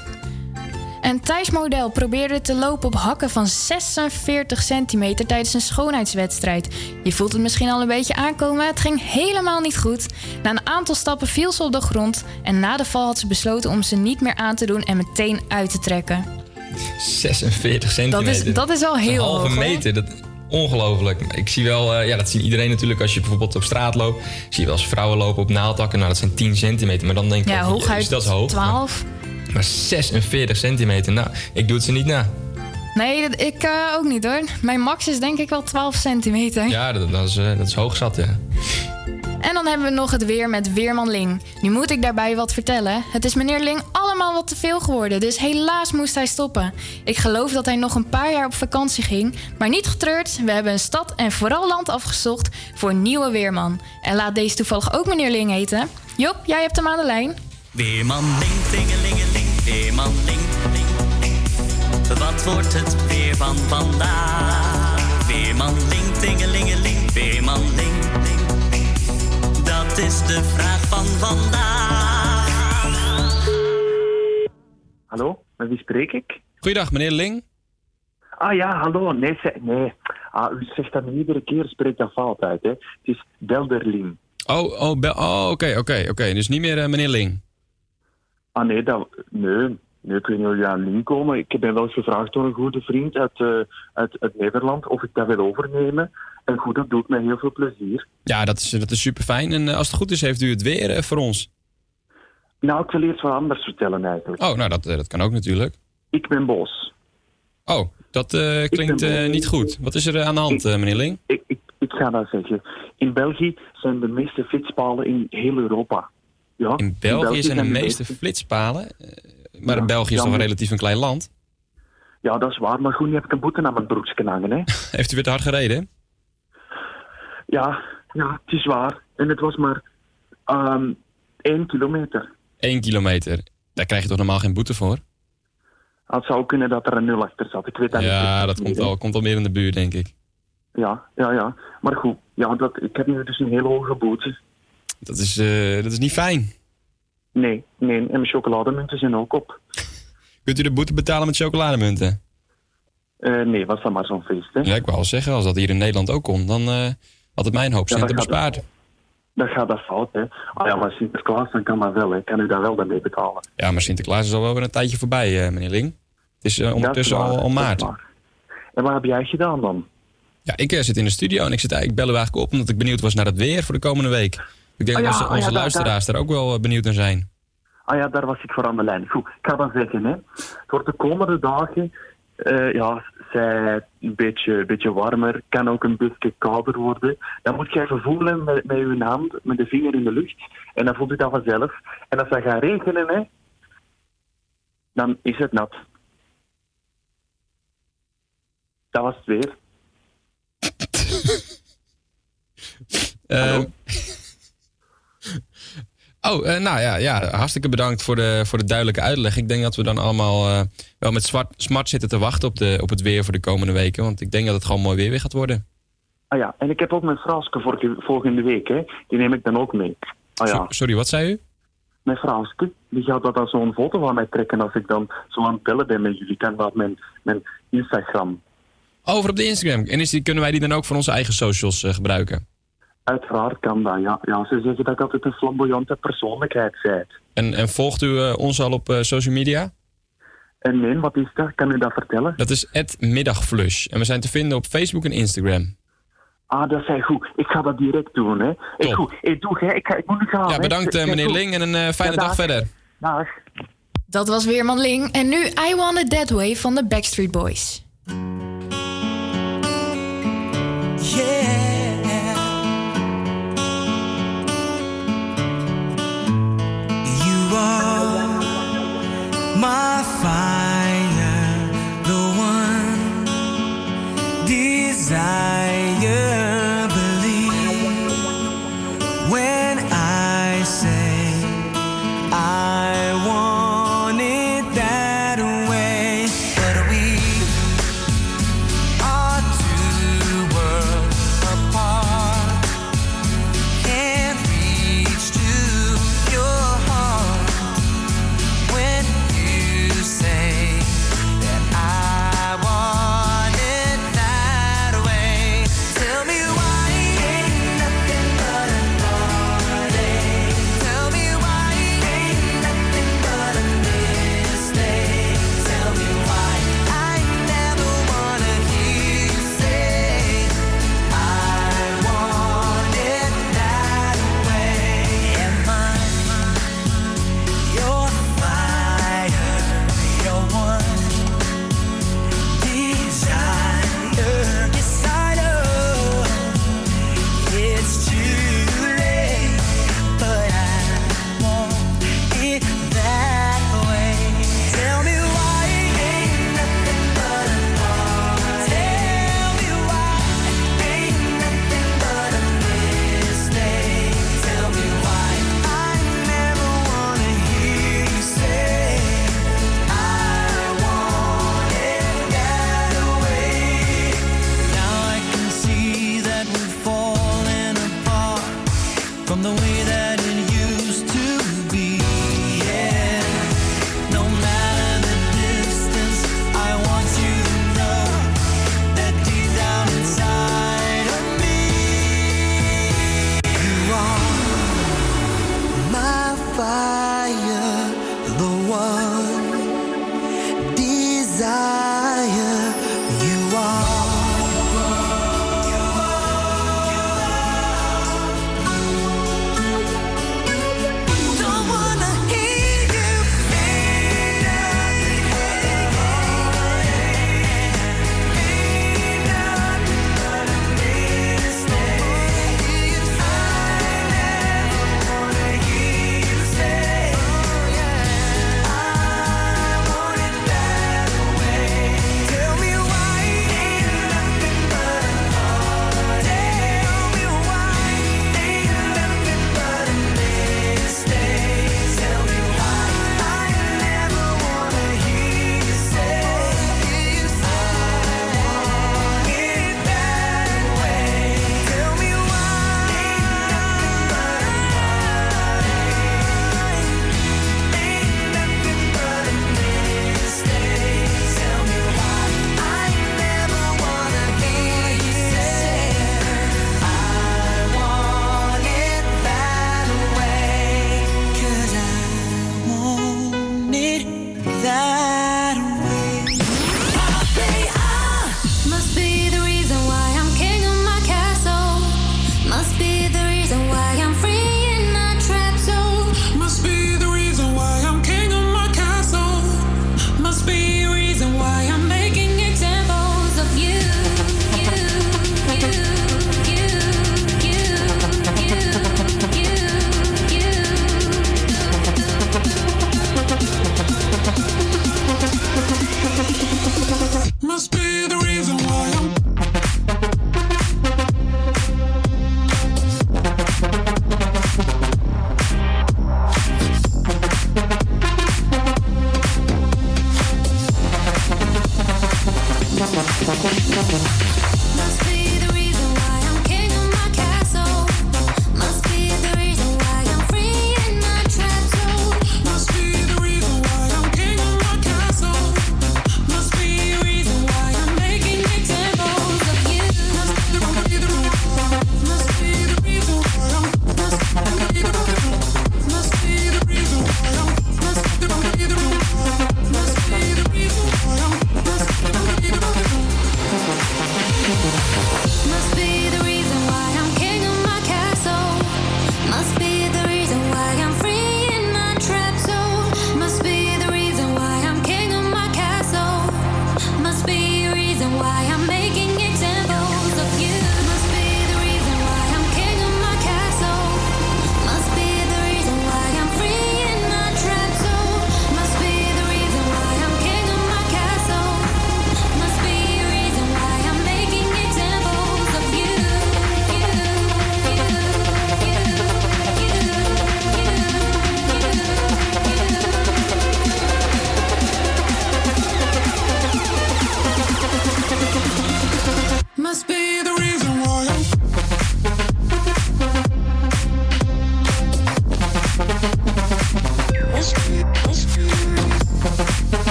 Speaker 8: En Thijs Model probeerde te lopen op hakken van 46 centimeter tijdens een schoonheidswedstrijd. Je voelt het misschien al een beetje aankomen, het ging helemaal niet goed. Na een aantal stappen viel ze op de grond en na de val had ze besloten om ze niet meer aan te doen en meteen uit te trekken.
Speaker 9: 46 centimeter.
Speaker 8: dat is wel
Speaker 9: Dat is
Speaker 8: heel
Speaker 9: Een halve
Speaker 8: hoog,
Speaker 9: meter. Dat, ongelooflijk. Ik zie wel, eh, ja, dat ziet iedereen natuurlijk als je bijvoorbeeld op straat loopt. Zie je wel eens vrouwen lopen op naaldtakken. Nou, dat zijn 10 centimeter. Maar dan denk ik,
Speaker 8: Ja, hooguit
Speaker 9: dat is hoog.
Speaker 8: 12.
Speaker 9: Maar, maar 46 centimeter, nou, ik doe het ze niet na.
Speaker 8: Nee, dat, ik eh, ook niet hoor. Mijn max is denk ik wel 12 centimeter.
Speaker 9: Ja, dat, dat is, eh, dat is hoog zat, ja.
Speaker 8: En dan hebben we nog het weer met Weerman Ling. Nu moet ik daarbij wat vertellen. Het is meneer Ling allemaal wat te veel geworden, dus helaas moest hij stoppen. Ik geloof dat hij nog een paar jaar op vakantie ging. Maar niet getreurd, we hebben een stad en vooral land afgezocht voor een nieuwe Weerman. En laat deze toevallig ook meneer Ling heten. Job, jij hebt hem aan de lijn.
Speaker 32: Weerman, ling, weerman, ling. Wat wordt het weer van vandaag? Weerman, ling, tingelingeling, weerman, ling, ling, ling. Dat is de vraag van vandaag.
Speaker 33: Hallo, met wie spreek ik?
Speaker 28: Goeiedag, meneer Ling.
Speaker 33: Ah ja, hallo. Nee, ze- nee. Ah, u zegt dat niet iedere keer, spreekt dat fout uit. Hè. Het is Belderling.
Speaker 28: Oh, oh, bel- oh oké, oké, oké. Dus niet meer eh, meneer Ling.
Speaker 33: Ah nee, dat, nee. nee, ik weet niet jullie aan Link komen. Ik ben wel eens gevraagd door een goede vriend uit, eh, uit, uit Nederland of ik dat wil overnemen. En goed, dat doet mij heel veel plezier.
Speaker 28: Ja, dat is, dat is super fijn. En eh, als het goed is, heeft u het weer eh, voor ons.
Speaker 33: Nou, ik wil eerst wat anders vertellen eigenlijk.
Speaker 28: Oh, nou, dat, dat kan ook natuurlijk.
Speaker 33: Ik ben boos.
Speaker 28: Oh, dat klinkt niet goed. Wat is er aan de hand, eh, meneer Ling?
Speaker 33: Ik, ik, ik ga dat zeggen. In België zijn de meeste fietspalen in heel Europa. Ja,
Speaker 28: In België zijn de meeste flitspalen. eh, Maar
Speaker 33: Ja,
Speaker 28: België is toch
Speaker 33: maar-
Speaker 28: relatief een klein land?
Speaker 33: Ja, dat is waar. Maar goed, nu heb ik een boete aan mijn broekje hangen. Hè.
Speaker 28: Heeft u weer te hard gereden?
Speaker 33: Ja, ja, het is waar. En het was maar ehm één kilometer.
Speaker 28: Eén kilometer. Daar krijg je toch normaal geen boete voor?
Speaker 33: Het zou kunnen dat er een nul achter zat. Ik weet dat niet.
Speaker 28: Ja, dat komt al, komt al meer in de buurt, denk ik.
Speaker 33: Ja, ja, ja. Maar goed, ja, dat, ik heb nu dus een hele hoge boete.
Speaker 28: Dat is, eh, dat is niet fijn.
Speaker 33: Nee, nee. En mijn chocolademunten zijn ook op.
Speaker 28: Kunt u de boete betalen met chocolademunten?
Speaker 33: Eh, nee, was dat maar zo'n feest, hè.
Speaker 28: Ja, ik wou al zeggen, als dat hier in Nederland ook kon, dan eh, had het mij een hoop
Speaker 33: Ja,
Speaker 28: centen
Speaker 33: dat gaat-
Speaker 28: bespaard.
Speaker 33: Dan gaat dat fout, hè. Ah ja, maar Sinterklaas, dan kan dat wel, hè. Kan u daar wel daarmee betalen.
Speaker 28: Ja, maar Sinterklaas is al wel weer een tijdje voorbij, meneer Ling. Het is ondertussen
Speaker 33: Dat is
Speaker 28: al,
Speaker 33: waar,
Speaker 28: al
Speaker 33: dat is
Speaker 28: maart.
Speaker 33: En wat heb jij gedaan dan?
Speaker 28: Ja, ik zit in de studio en ik, zit, ik bel u eigenlijk op omdat ik benieuwd was naar het weer voor de komende week. Ik denk
Speaker 33: Oh ja,
Speaker 28: dat onze,
Speaker 33: oh ja,
Speaker 28: onze
Speaker 33: daar-
Speaker 28: luisteraars daar ook wel eh, benieuwd naar zijn.
Speaker 33: Ah ja, daar was ik voor aan de lijn. Goed, ik ga dan zeggen, hè. Het wordt de komende dagen, eh, ja, zij een beetje, een beetje warmer, kan ook een beetje kouder worden. Dan moet je even voelen met, met je hand, met de vinger in de lucht. En dan voelt u dat vanzelf. En als dat gaat regenen, hè, dan is het nat. Dat was het weer.
Speaker 28: Ehm, Oh, eh, nou ja, ja, hartstikke bedankt voor de, voor de duidelijke uitleg. Ik denk dat we dan allemaal eh, wel met zwart, smart zitten te wachten op, de, op het weer voor de komende weken. Want ik denk dat het gewoon mooi weer weer gaat worden.
Speaker 33: Ah ja, en ik heb ook mijn Franske voor, volgende week, hè. Die neem ik dan ook mee. Ah, ja.
Speaker 9: Sorry, wat zei u?
Speaker 33: Mijn Franske, die gaat dat dan zo'n foto van mij trekken als ik dan zo aan het bellen ben met jullie. Kan dat mijn, mijn Instagram.
Speaker 9: Over op de Instagram. En is die, kunnen wij die dan ook voor onze eigen socials eh, gebruiken?
Speaker 33: Uiteraard kan dat, ja. ja ze zeggen dat ik altijd een flamboyante persoonlijkheid ben.
Speaker 9: En, en volgt u eh, ons al op eh, social media?
Speaker 33: En nee, wat is dat? Kan u dat vertellen?
Speaker 9: Dat is het middagflush. En we zijn te vinden op Facebook en Instagram.
Speaker 33: Ah, dat zijn goed. Ik ga dat direct doen, hè. Ik, goed. Ik, doe, hè. Ik, ik moet nu gaan.
Speaker 9: Ja, bedankt eh, meneer Ling en een fijne dag. verder.
Speaker 33: Dag.
Speaker 8: Dat was Weerman Ling. En nu I Want It That Way van de Backstreet Boys.
Speaker 10: are my fire.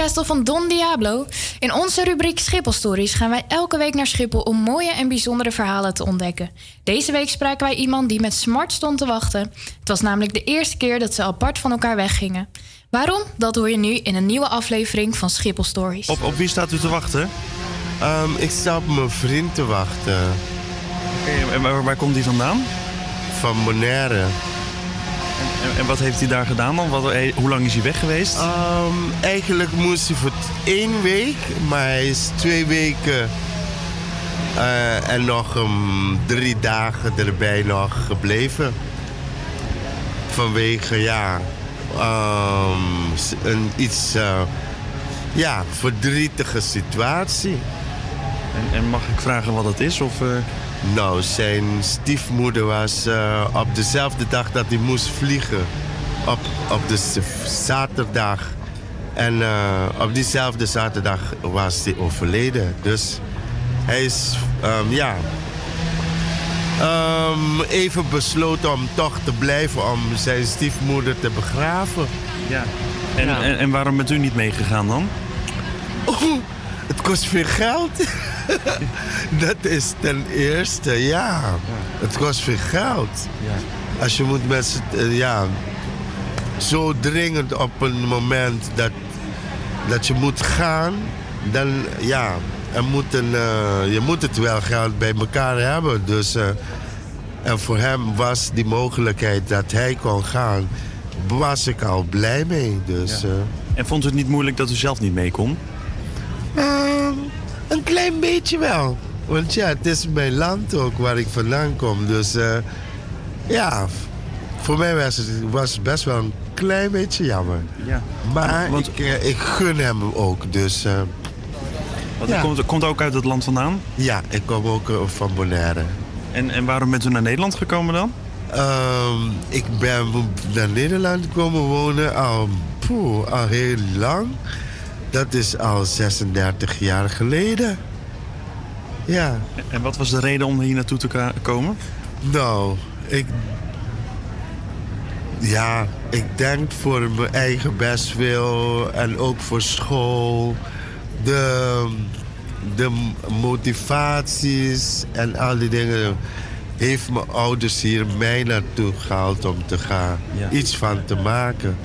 Speaker 34: Castle
Speaker 8: van Don Diablo. In onze rubriek Schiphol Stories gaan wij elke week naar Schiphol om mooie en bijzondere verhalen te ontdekken. Deze week spraken wij iemand die met smart stond te wachten. Het was namelijk de eerste keer dat ze apart van elkaar weggingen. Waarom? Dat hoor je nu in een nieuwe aflevering van Schiphol Stories.
Speaker 18: Op, op wie staat u te wachten?
Speaker 35: Ehm, ik sta op mijn vriend te wachten.
Speaker 18: Oké, en waar, waar komt hij vandaan?
Speaker 35: Van Bonaire.
Speaker 18: En, en, wat heeft hij daar gedaan dan? Wat, eh, hoe lang is hij weg geweest?
Speaker 35: Ehm, eigenlijk moest hij voor één week, maar hij is twee weken eh, en nog um, drie dagen erbij nog gebleven. Vanwege, ja, ehm, een iets, eh, ja, verdrietige situatie.
Speaker 18: En, en mag ik vragen wat het is? Of?
Speaker 35: Nou, zijn stiefmoeder was eh, op dezelfde dag dat hij moest vliegen. Op, op de zaterdag. En eh, op diezelfde zaterdag was hij overleden. Dus hij is, ehm, ja... ehm, even besloten om toch te blijven om zijn stiefmoeder te begraven.
Speaker 18: Ja. En, en, en waarom bent u niet meegegaan dan?
Speaker 35: Oh, het kost veel geld. Dat is ten eerste, ja. Het kost veel geld. Als je moet met z'n- eh, ja, zo dringend op een moment dat, dat je moet gaan, dan ja, er moet een, eh, je moet het wel geld bij elkaar hebben. Dus, eh, en voor hem was die mogelijkheid dat hij kon gaan, was ik al blij mee. Dus,
Speaker 18: Ja. En vond u het niet moeilijk dat u zelf niet mee kon?
Speaker 35: Een klein beetje wel. Want ja, het is mijn land ook waar ik vandaan kom. Dus eh, ja, voor mij was het was best wel een klein beetje jammer.
Speaker 18: Ja.
Speaker 35: Maar
Speaker 18: Want-
Speaker 35: ik, eh, ik gun hem ook. Dus eh,
Speaker 18: Want
Speaker 35: Ja.
Speaker 18: komt, komt ook uit het land vandaan?
Speaker 35: ja, ik kom ook van Bonaire.
Speaker 18: En, en waarom bent u naar Nederland gekomen dan?
Speaker 35: Ehm, ik ben naar Nederland komen wonen al, poeh, al heel lang. Dat is al 36 jaar geleden. Ja.
Speaker 18: En wat was de reden om hier naartoe te komen?
Speaker 35: Nou, ik. Ja, ik denk voor mijn eigen bestwil en ook voor school. De, de motivaties en al die dingen heeft mijn ouders hier mij naartoe gehaald om te gaan.
Speaker 18: Ja.
Speaker 35: Iets van te maken.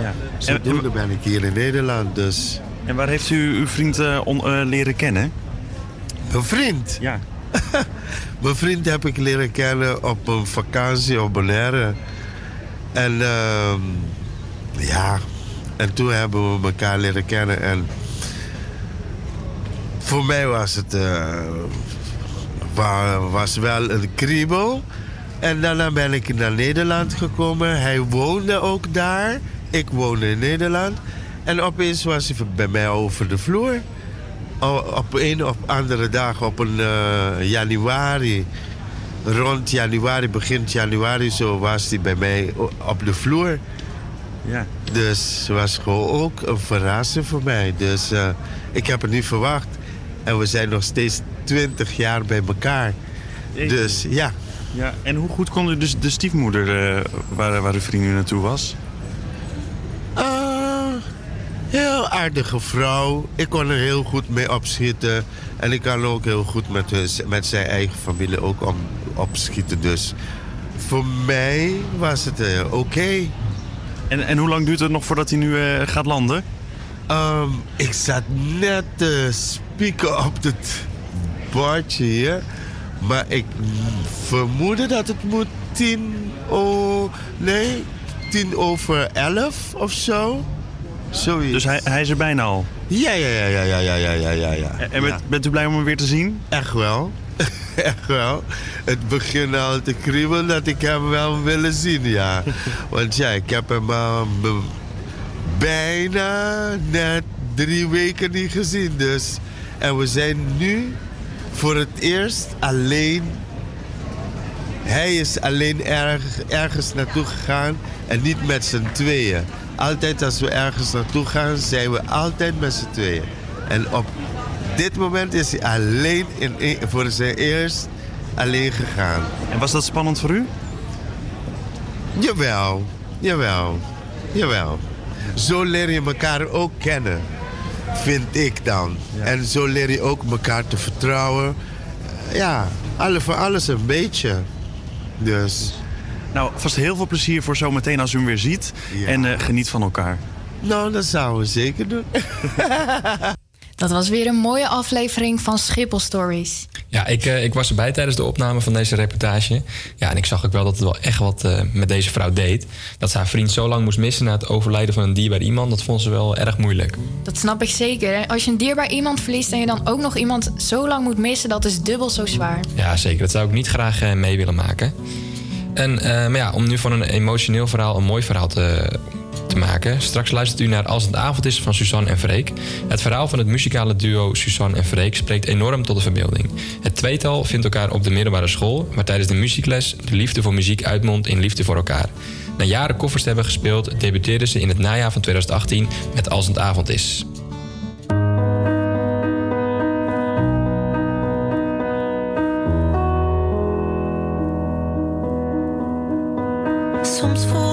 Speaker 18: Ja.
Speaker 35: Zodoende ben ik hier in Nederland dus.
Speaker 18: En waar heeft u uw vriend eh, on- eh, leren kennen?
Speaker 35: Een vriend?
Speaker 18: Ja.
Speaker 35: Mijn vriend heb ik leren kennen op een vakantie op Bonaire. En ehm, ja, en toen hebben we elkaar leren kennen. En voor mij was het eh, wa- was wel een kriebel. En daarna ben ik naar Nederland gekomen. Hij woonde ook daar. Ik woonde in Nederland. En opeens was hij bij mij over de vloer. Op een of andere dag, op een eh, januari, rond januari, begin januari, zo was hij bij mij op de vloer.
Speaker 18: Ja.
Speaker 35: Dus het was gewoon ook een verrassing voor mij. Dus eh, ik heb het niet verwacht. En we zijn nog steeds 20 jaar bij elkaar. Dus ja.
Speaker 18: Ja, en hoe goed kon dus de stiefmoeder eh, waar, waar uw vriend nu naartoe was?
Speaker 35: Heel aardige vrouw. Ik kon er heel goed mee opschieten. En ik kan ook heel goed met, hun, met zijn eigen familie ook om, opschieten. Dus voor mij was het eh, oké.
Speaker 18: En, en hoe lang duurt het nog voordat hij nu eh, gaat landen?
Speaker 35: Ehm, ik zat net te spieken op het bordje hier. Maar ik vermoedde dat het moet tien, oh, nee, tien over elf of zo. Zoiets.
Speaker 18: Dus hij, hij is er bijna al?
Speaker 35: Ja, ja, ja, ja, ja, ja, ja, ja. ja.
Speaker 18: En bent, u blij om hem weer te zien?
Speaker 35: Echt wel. Echt wel. Het begint al te kriebelen dat ik hem wel willen zien, ja. Want ja, ik heb hem uh, bijna net drie weken niet gezien, dus. En we zijn nu voor het eerst alleen. Hij is alleen erg, ergens naartoe gegaan en niet met z'n tweeën. Altijd als we ergens naartoe gaan, zijn we altijd met z'n tweeën. En op dit moment is hij alleen in, in- voor zijn eerst alleen gegaan.
Speaker 18: En was dat spannend voor u?
Speaker 35: Jawel, jawel, jawel. zo leer je elkaar ook kennen. Vind ik dan. En zo leer je ook elkaar te vertrouwen. Ja, alle, voor alles een beetje. Dus.
Speaker 18: Nou, vast heel veel plezier voor zometeen als u hem weer ziet. En eh, geniet van elkaar.
Speaker 35: Nou, dat zouden we zeker doen.
Speaker 8: Dat was weer een mooie aflevering van Schiphol Stories.
Speaker 9: Ja, ik, eh, ik was erbij tijdens de opname van deze reportage. Ja, en ik zag ook wel dat het wel echt wat eh, met deze vrouw deed. Dat ze haar vriend zo lang moest missen na het overlijden van een dierbaar iemand, dat vond ze wel erg moeilijk.
Speaker 8: Dat snap ik zeker. hè. Als je een dierbaar iemand verliest en je dan ook nog iemand zo lang moet missen, dat is dubbel zo zwaar.
Speaker 9: Ja, zeker. Dat zou ik niet graag mee willen maken. En eh, maar ja, om nu van een emotioneel verhaal een mooi verhaal te, te maken. Straks luistert u naar Als het avond is van Suzanne en Freek. Het verhaal van het muzikale duo Suzanne en Freek spreekt enorm tot de verbeelding. Het tweetal vindt elkaar op de middelbare school, waar tijdens de muziekles de liefde voor muziek uitmondt in liefde voor elkaar. Na jaren koffers te hebben gespeeld, debuteerden ze in het najaar van 2018 met Als het avond is.
Speaker 11: Soms voel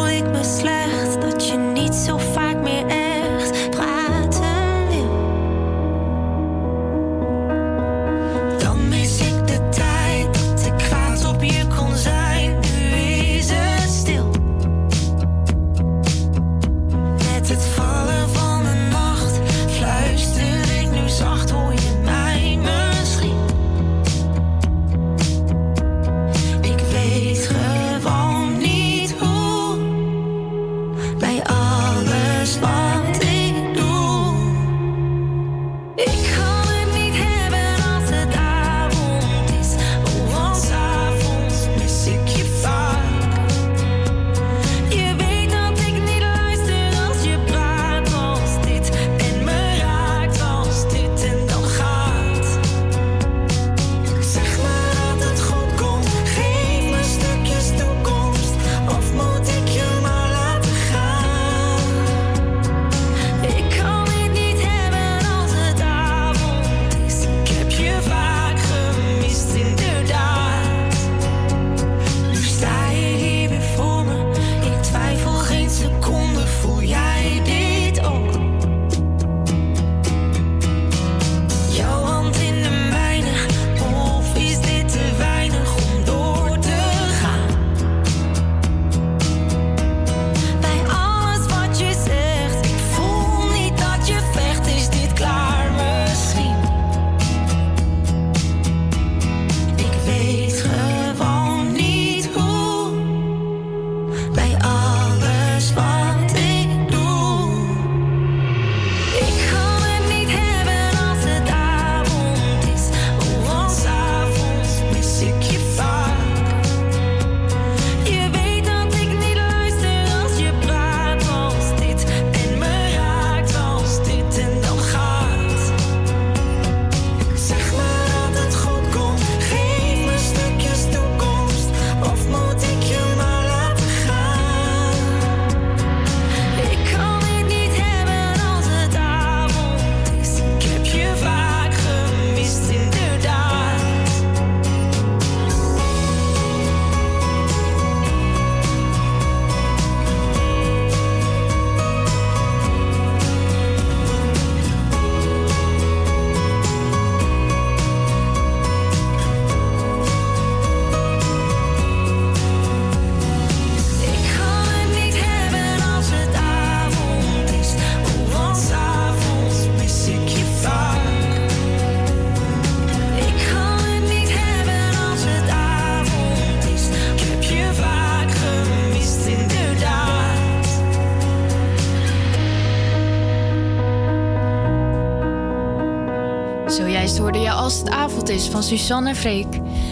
Speaker 8: Suzanne en Freek.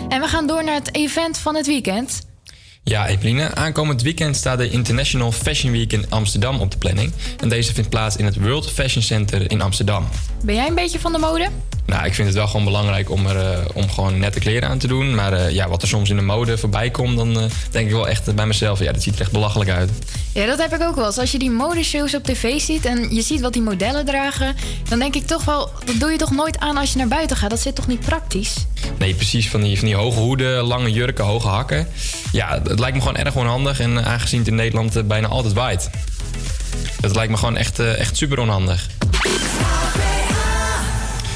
Speaker 8: En we gaan door naar het event van het weekend.
Speaker 9: Ja, Epeline, aankomend weekend staat de International Fashion Week in Amsterdam op de planning. En deze vindt plaats in het World Fashion Center in Amsterdam.
Speaker 8: Ben jij een beetje van de mode?
Speaker 9: Nou, ik vind het wel gewoon belangrijk om, er, eh, om gewoon nette kleren aan te doen. Maar eh, ja, wat er soms in de mode voorbij komt, dan eh, denk ik wel echt bij mezelf... ja, dat ziet er echt belachelijk uit.
Speaker 8: Ja, dat heb ik ook wel eens. Als je die modeshows op tv ziet en je ziet wat die modellen dragen, dan denk ik toch wel, dat doe je toch nooit aan als je naar buiten gaat. Dat zit toch niet praktisch?
Speaker 9: Precies. Van die, van die hoge hoeden, lange jurken, hoge hakken. Ja, het lijkt me gewoon erg onhandig. En eh, aangezien het in Nederland eh, bijna altijd waait. Dat lijkt me gewoon echt, eh, echt super onhandig.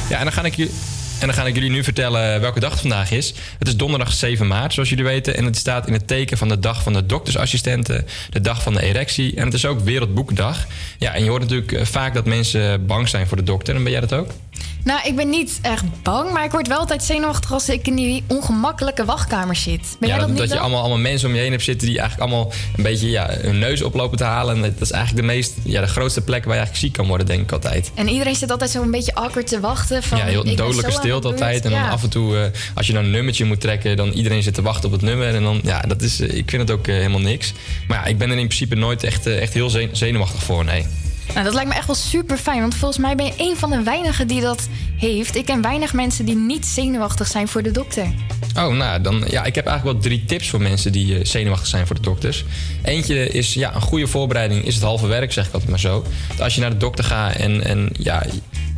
Speaker 9: Ja, en dan ga ik jullie. En dan ga ik jullie nu vertellen welke dag het vandaag is. Het is donderdag 7 maart, zoals jullie weten. En het staat in het teken van de dag van de doktersassistenten, de dag van de erectie. En het is ook Wereldboekendag. Ja, en je hoort natuurlijk vaak dat mensen bang zijn voor de dokter. En ben jij dat ook?
Speaker 8: Nou, ik ben niet echt bang, maar ik word wel altijd zenuwachtig als ik in die ongemakkelijke wachtkamer zit. Ben
Speaker 9: ja,
Speaker 8: jij dat,
Speaker 9: dat,
Speaker 8: niet
Speaker 9: dat je allemaal, allemaal mensen om je heen hebt zitten die eigenlijk allemaal een beetje ja, hun neus oplopen te halen. En dat is eigenlijk de, meest, ja, de grootste plek waar je eigenlijk ziek kan worden, denk ik altijd.
Speaker 8: En iedereen zit altijd zo een beetje awkward te wachten. Van,
Speaker 9: ja, heel dodelijke stilte altijd. En dan af en toe, eh, als je dan een nummertje moet trekken, dan iedereen zit te wachten op het nummer. En dan, ja, dat is, eh, ik vind het ook eh, helemaal niks. Maar ja, ik ben er in principe nooit echt, echt heel zen- zenuwachtig voor, nee.
Speaker 8: Nou, dat lijkt me echt wel super fijn, want volgens mij ben je een van de weinigen die dat heeft. Ik ken weinig mensen die niet zenuwachtig zijn voor de dokter.
Speaker 9: Oh, nou, dan, ja, ik heb eigenlijk wel drie tips voor mensen die eh, zenuwachtig zijn voor de dokters. Eentje is, ja, een goede voorbereiding is het halve werk, zeg ik altijd maar zo. Als je naar de dokter gaat en, en ja,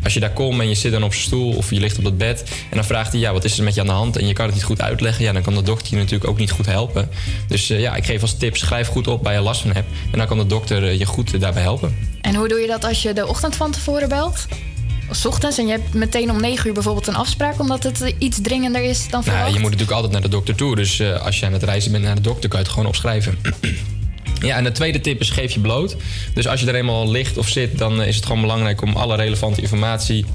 Speaker 9: als je daar komt en je zit dan op zijn stoel of je ligt op dat bed... en dan vraagt hij, ja, wat is er met je aan de hand? En je kan het niet goed uitleggen, ja, dan kan de dokter je natuurlijk ook niet goed helpen. Dus eh, ja, ik geef als tip, schrijf goed op waar je last van hebt. En dan kan de dokter eh, je goed eh, daarbij helpen.
Speaker 8: En hoe doe je dat als je de ochtend van tevoren belt? Of 's ochtends en je hebt meteen om 9 uur bijvoorbeeld een afspraak omdat het iets dringender is dan verwacht?
Speaker 9: Nou, je moet natuurlijk altijd naar de dokter toe. Dus als je aan het reizen bent naar de dokter, kan je het gewoon opschrijven. Ja, en de tweede tip is geef je bloot. Dus als je er eenmaal ligt of zit, dan eh, is het gewoon belangrijk om alle relevante informatie,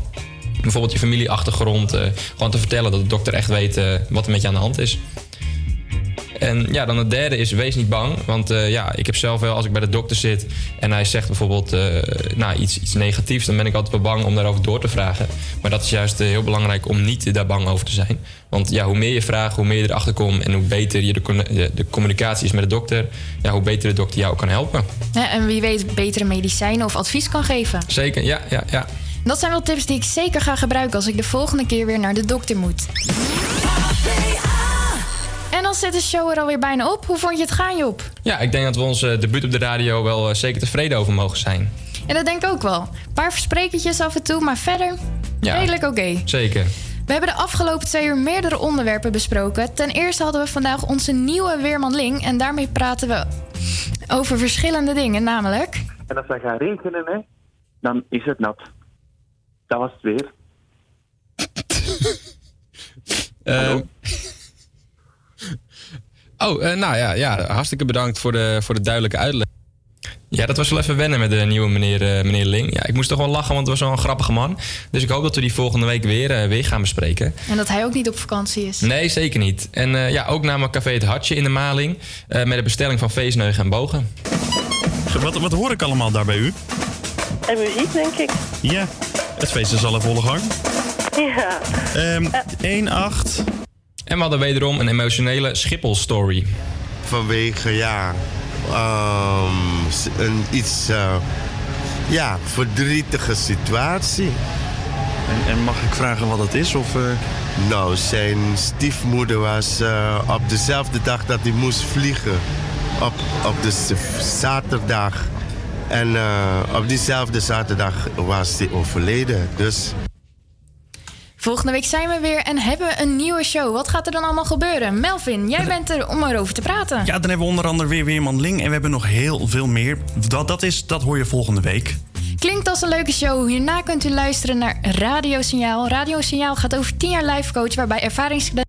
Speaker 9: bijvoorbeeld je familieachtergrond, eh, gewoon te vertellen dat de dokter echt weet eh, wat er met je aan de hand is. En ja, dan het derde is, wees niet bang. Want eh, ja, ik heb zelf wel, als ik bij de dokter zit en hij zegt bijvoorbeeld eh, nou, iets, iets negatiefs, dan ben ik altijd wel bang om daarover door te vragen. Maar dat is juist eh, heel belangrijk om niet daar bang over te zijn. Want ja, hoe meer je vraagt, hoe meer je erachter komt en hoe beter je de, de communicatie is met de dokter, ja, hoe beter de dokter jou kan helpen.
Speaker 8: Ja, en wie weet betere medicijnen of advies kan geven.
Speaker 9: Zeker, ja, ja, ja.
Speaker 8: Dat zijn wel tips die ik zeker ga gebruiken als ik de volgende keer weer naar de dokter moet. En dan zit de show er alweer bijna op. Hoe vond je het gaan, Job?
Speaker 9: Ja, ik denk dat we ons eh, debuut op de radio wel eh, zeker tevreden over mogen zijn.
Speaker 8: En dat denk ik ook wel. Een paar versprekertjes af en toe, maar verder
Speaker 9: Ja.
Speaker 8: redelijk oké.
Speaker 9: Zeker.
Speaker 8: We hebben de afgelopen twee uur meerdere onderwerpen besproken. Ten eerste hadden we vandaag onze nieuwe Weerman Ling. En daarmee praten we over verschillende dingen, namelijk...
Speaker 33: En als dat gaat regenen, hè, dan is het nat. Dat was het weer.
Speaker 9: Ehm, oh, eh, nou ja, ja, hartstikke bedankt voor de, voor de duidelijke uitleg. Ja, dat was wel even wennen met de nieuwe meneer, eh, meneer Ling. Ja, ik moest toch wel lachen, want het was wel een grappige man. Dus ik hoop dat we die volgende week weer, eh, weer gaan bespreken.
Speaker 8: En dat hij ook niet op vakantie is.
Speaker 9: Nee, zeker niet. En eh, ja, ook namelijk Café Het Hartje in de Maling. eh, met de bestelling van feestneugen en bogen.
Speaker 18: Wat, wat hoor ik allemaal daar bij u?
Speaker 19: En muziek, denk ik.
Speaker 18: Ja, het feest is al in volle gang.
Speaker 19: Ja.
Speaker 18: Ehm 1-8.
Speaker 9: En we hadden wederom een emotionele Schiphol-story.
Speaker 35: Vanwege, ja, ehm, een iets, eh, ja, verdrietige situatie.
Speaker 18: En, en mag ik vragen wat het is? Of, eh?
Speaker 35: Nou, zijn stiefmoeder was eh, op dezelfde dag dat hij moest vliegen. Op, op de zaterdag. En eh, op diezelfde zaterdag was hij overleden. Dus
Speaker 8: Volgende week zijn we weer en hebben we een nieuwe show. Wat gaat er dan allemaal gebeuren? Melvin, jij bent er om erover te praten.
Speaker 18: Ja, dan hebben we onder andere weer Weerman Ling. En we hebben nog heel veel meer. Dat, dat, is, dat hoor je volgende week.
Speaker 8: Klinkt als een leuke show. Hierna kunt u luisteren naar Radio Signaal. Radio Signaal gaat over 10 jaar live coach, waarbij ervaringsdeskundigen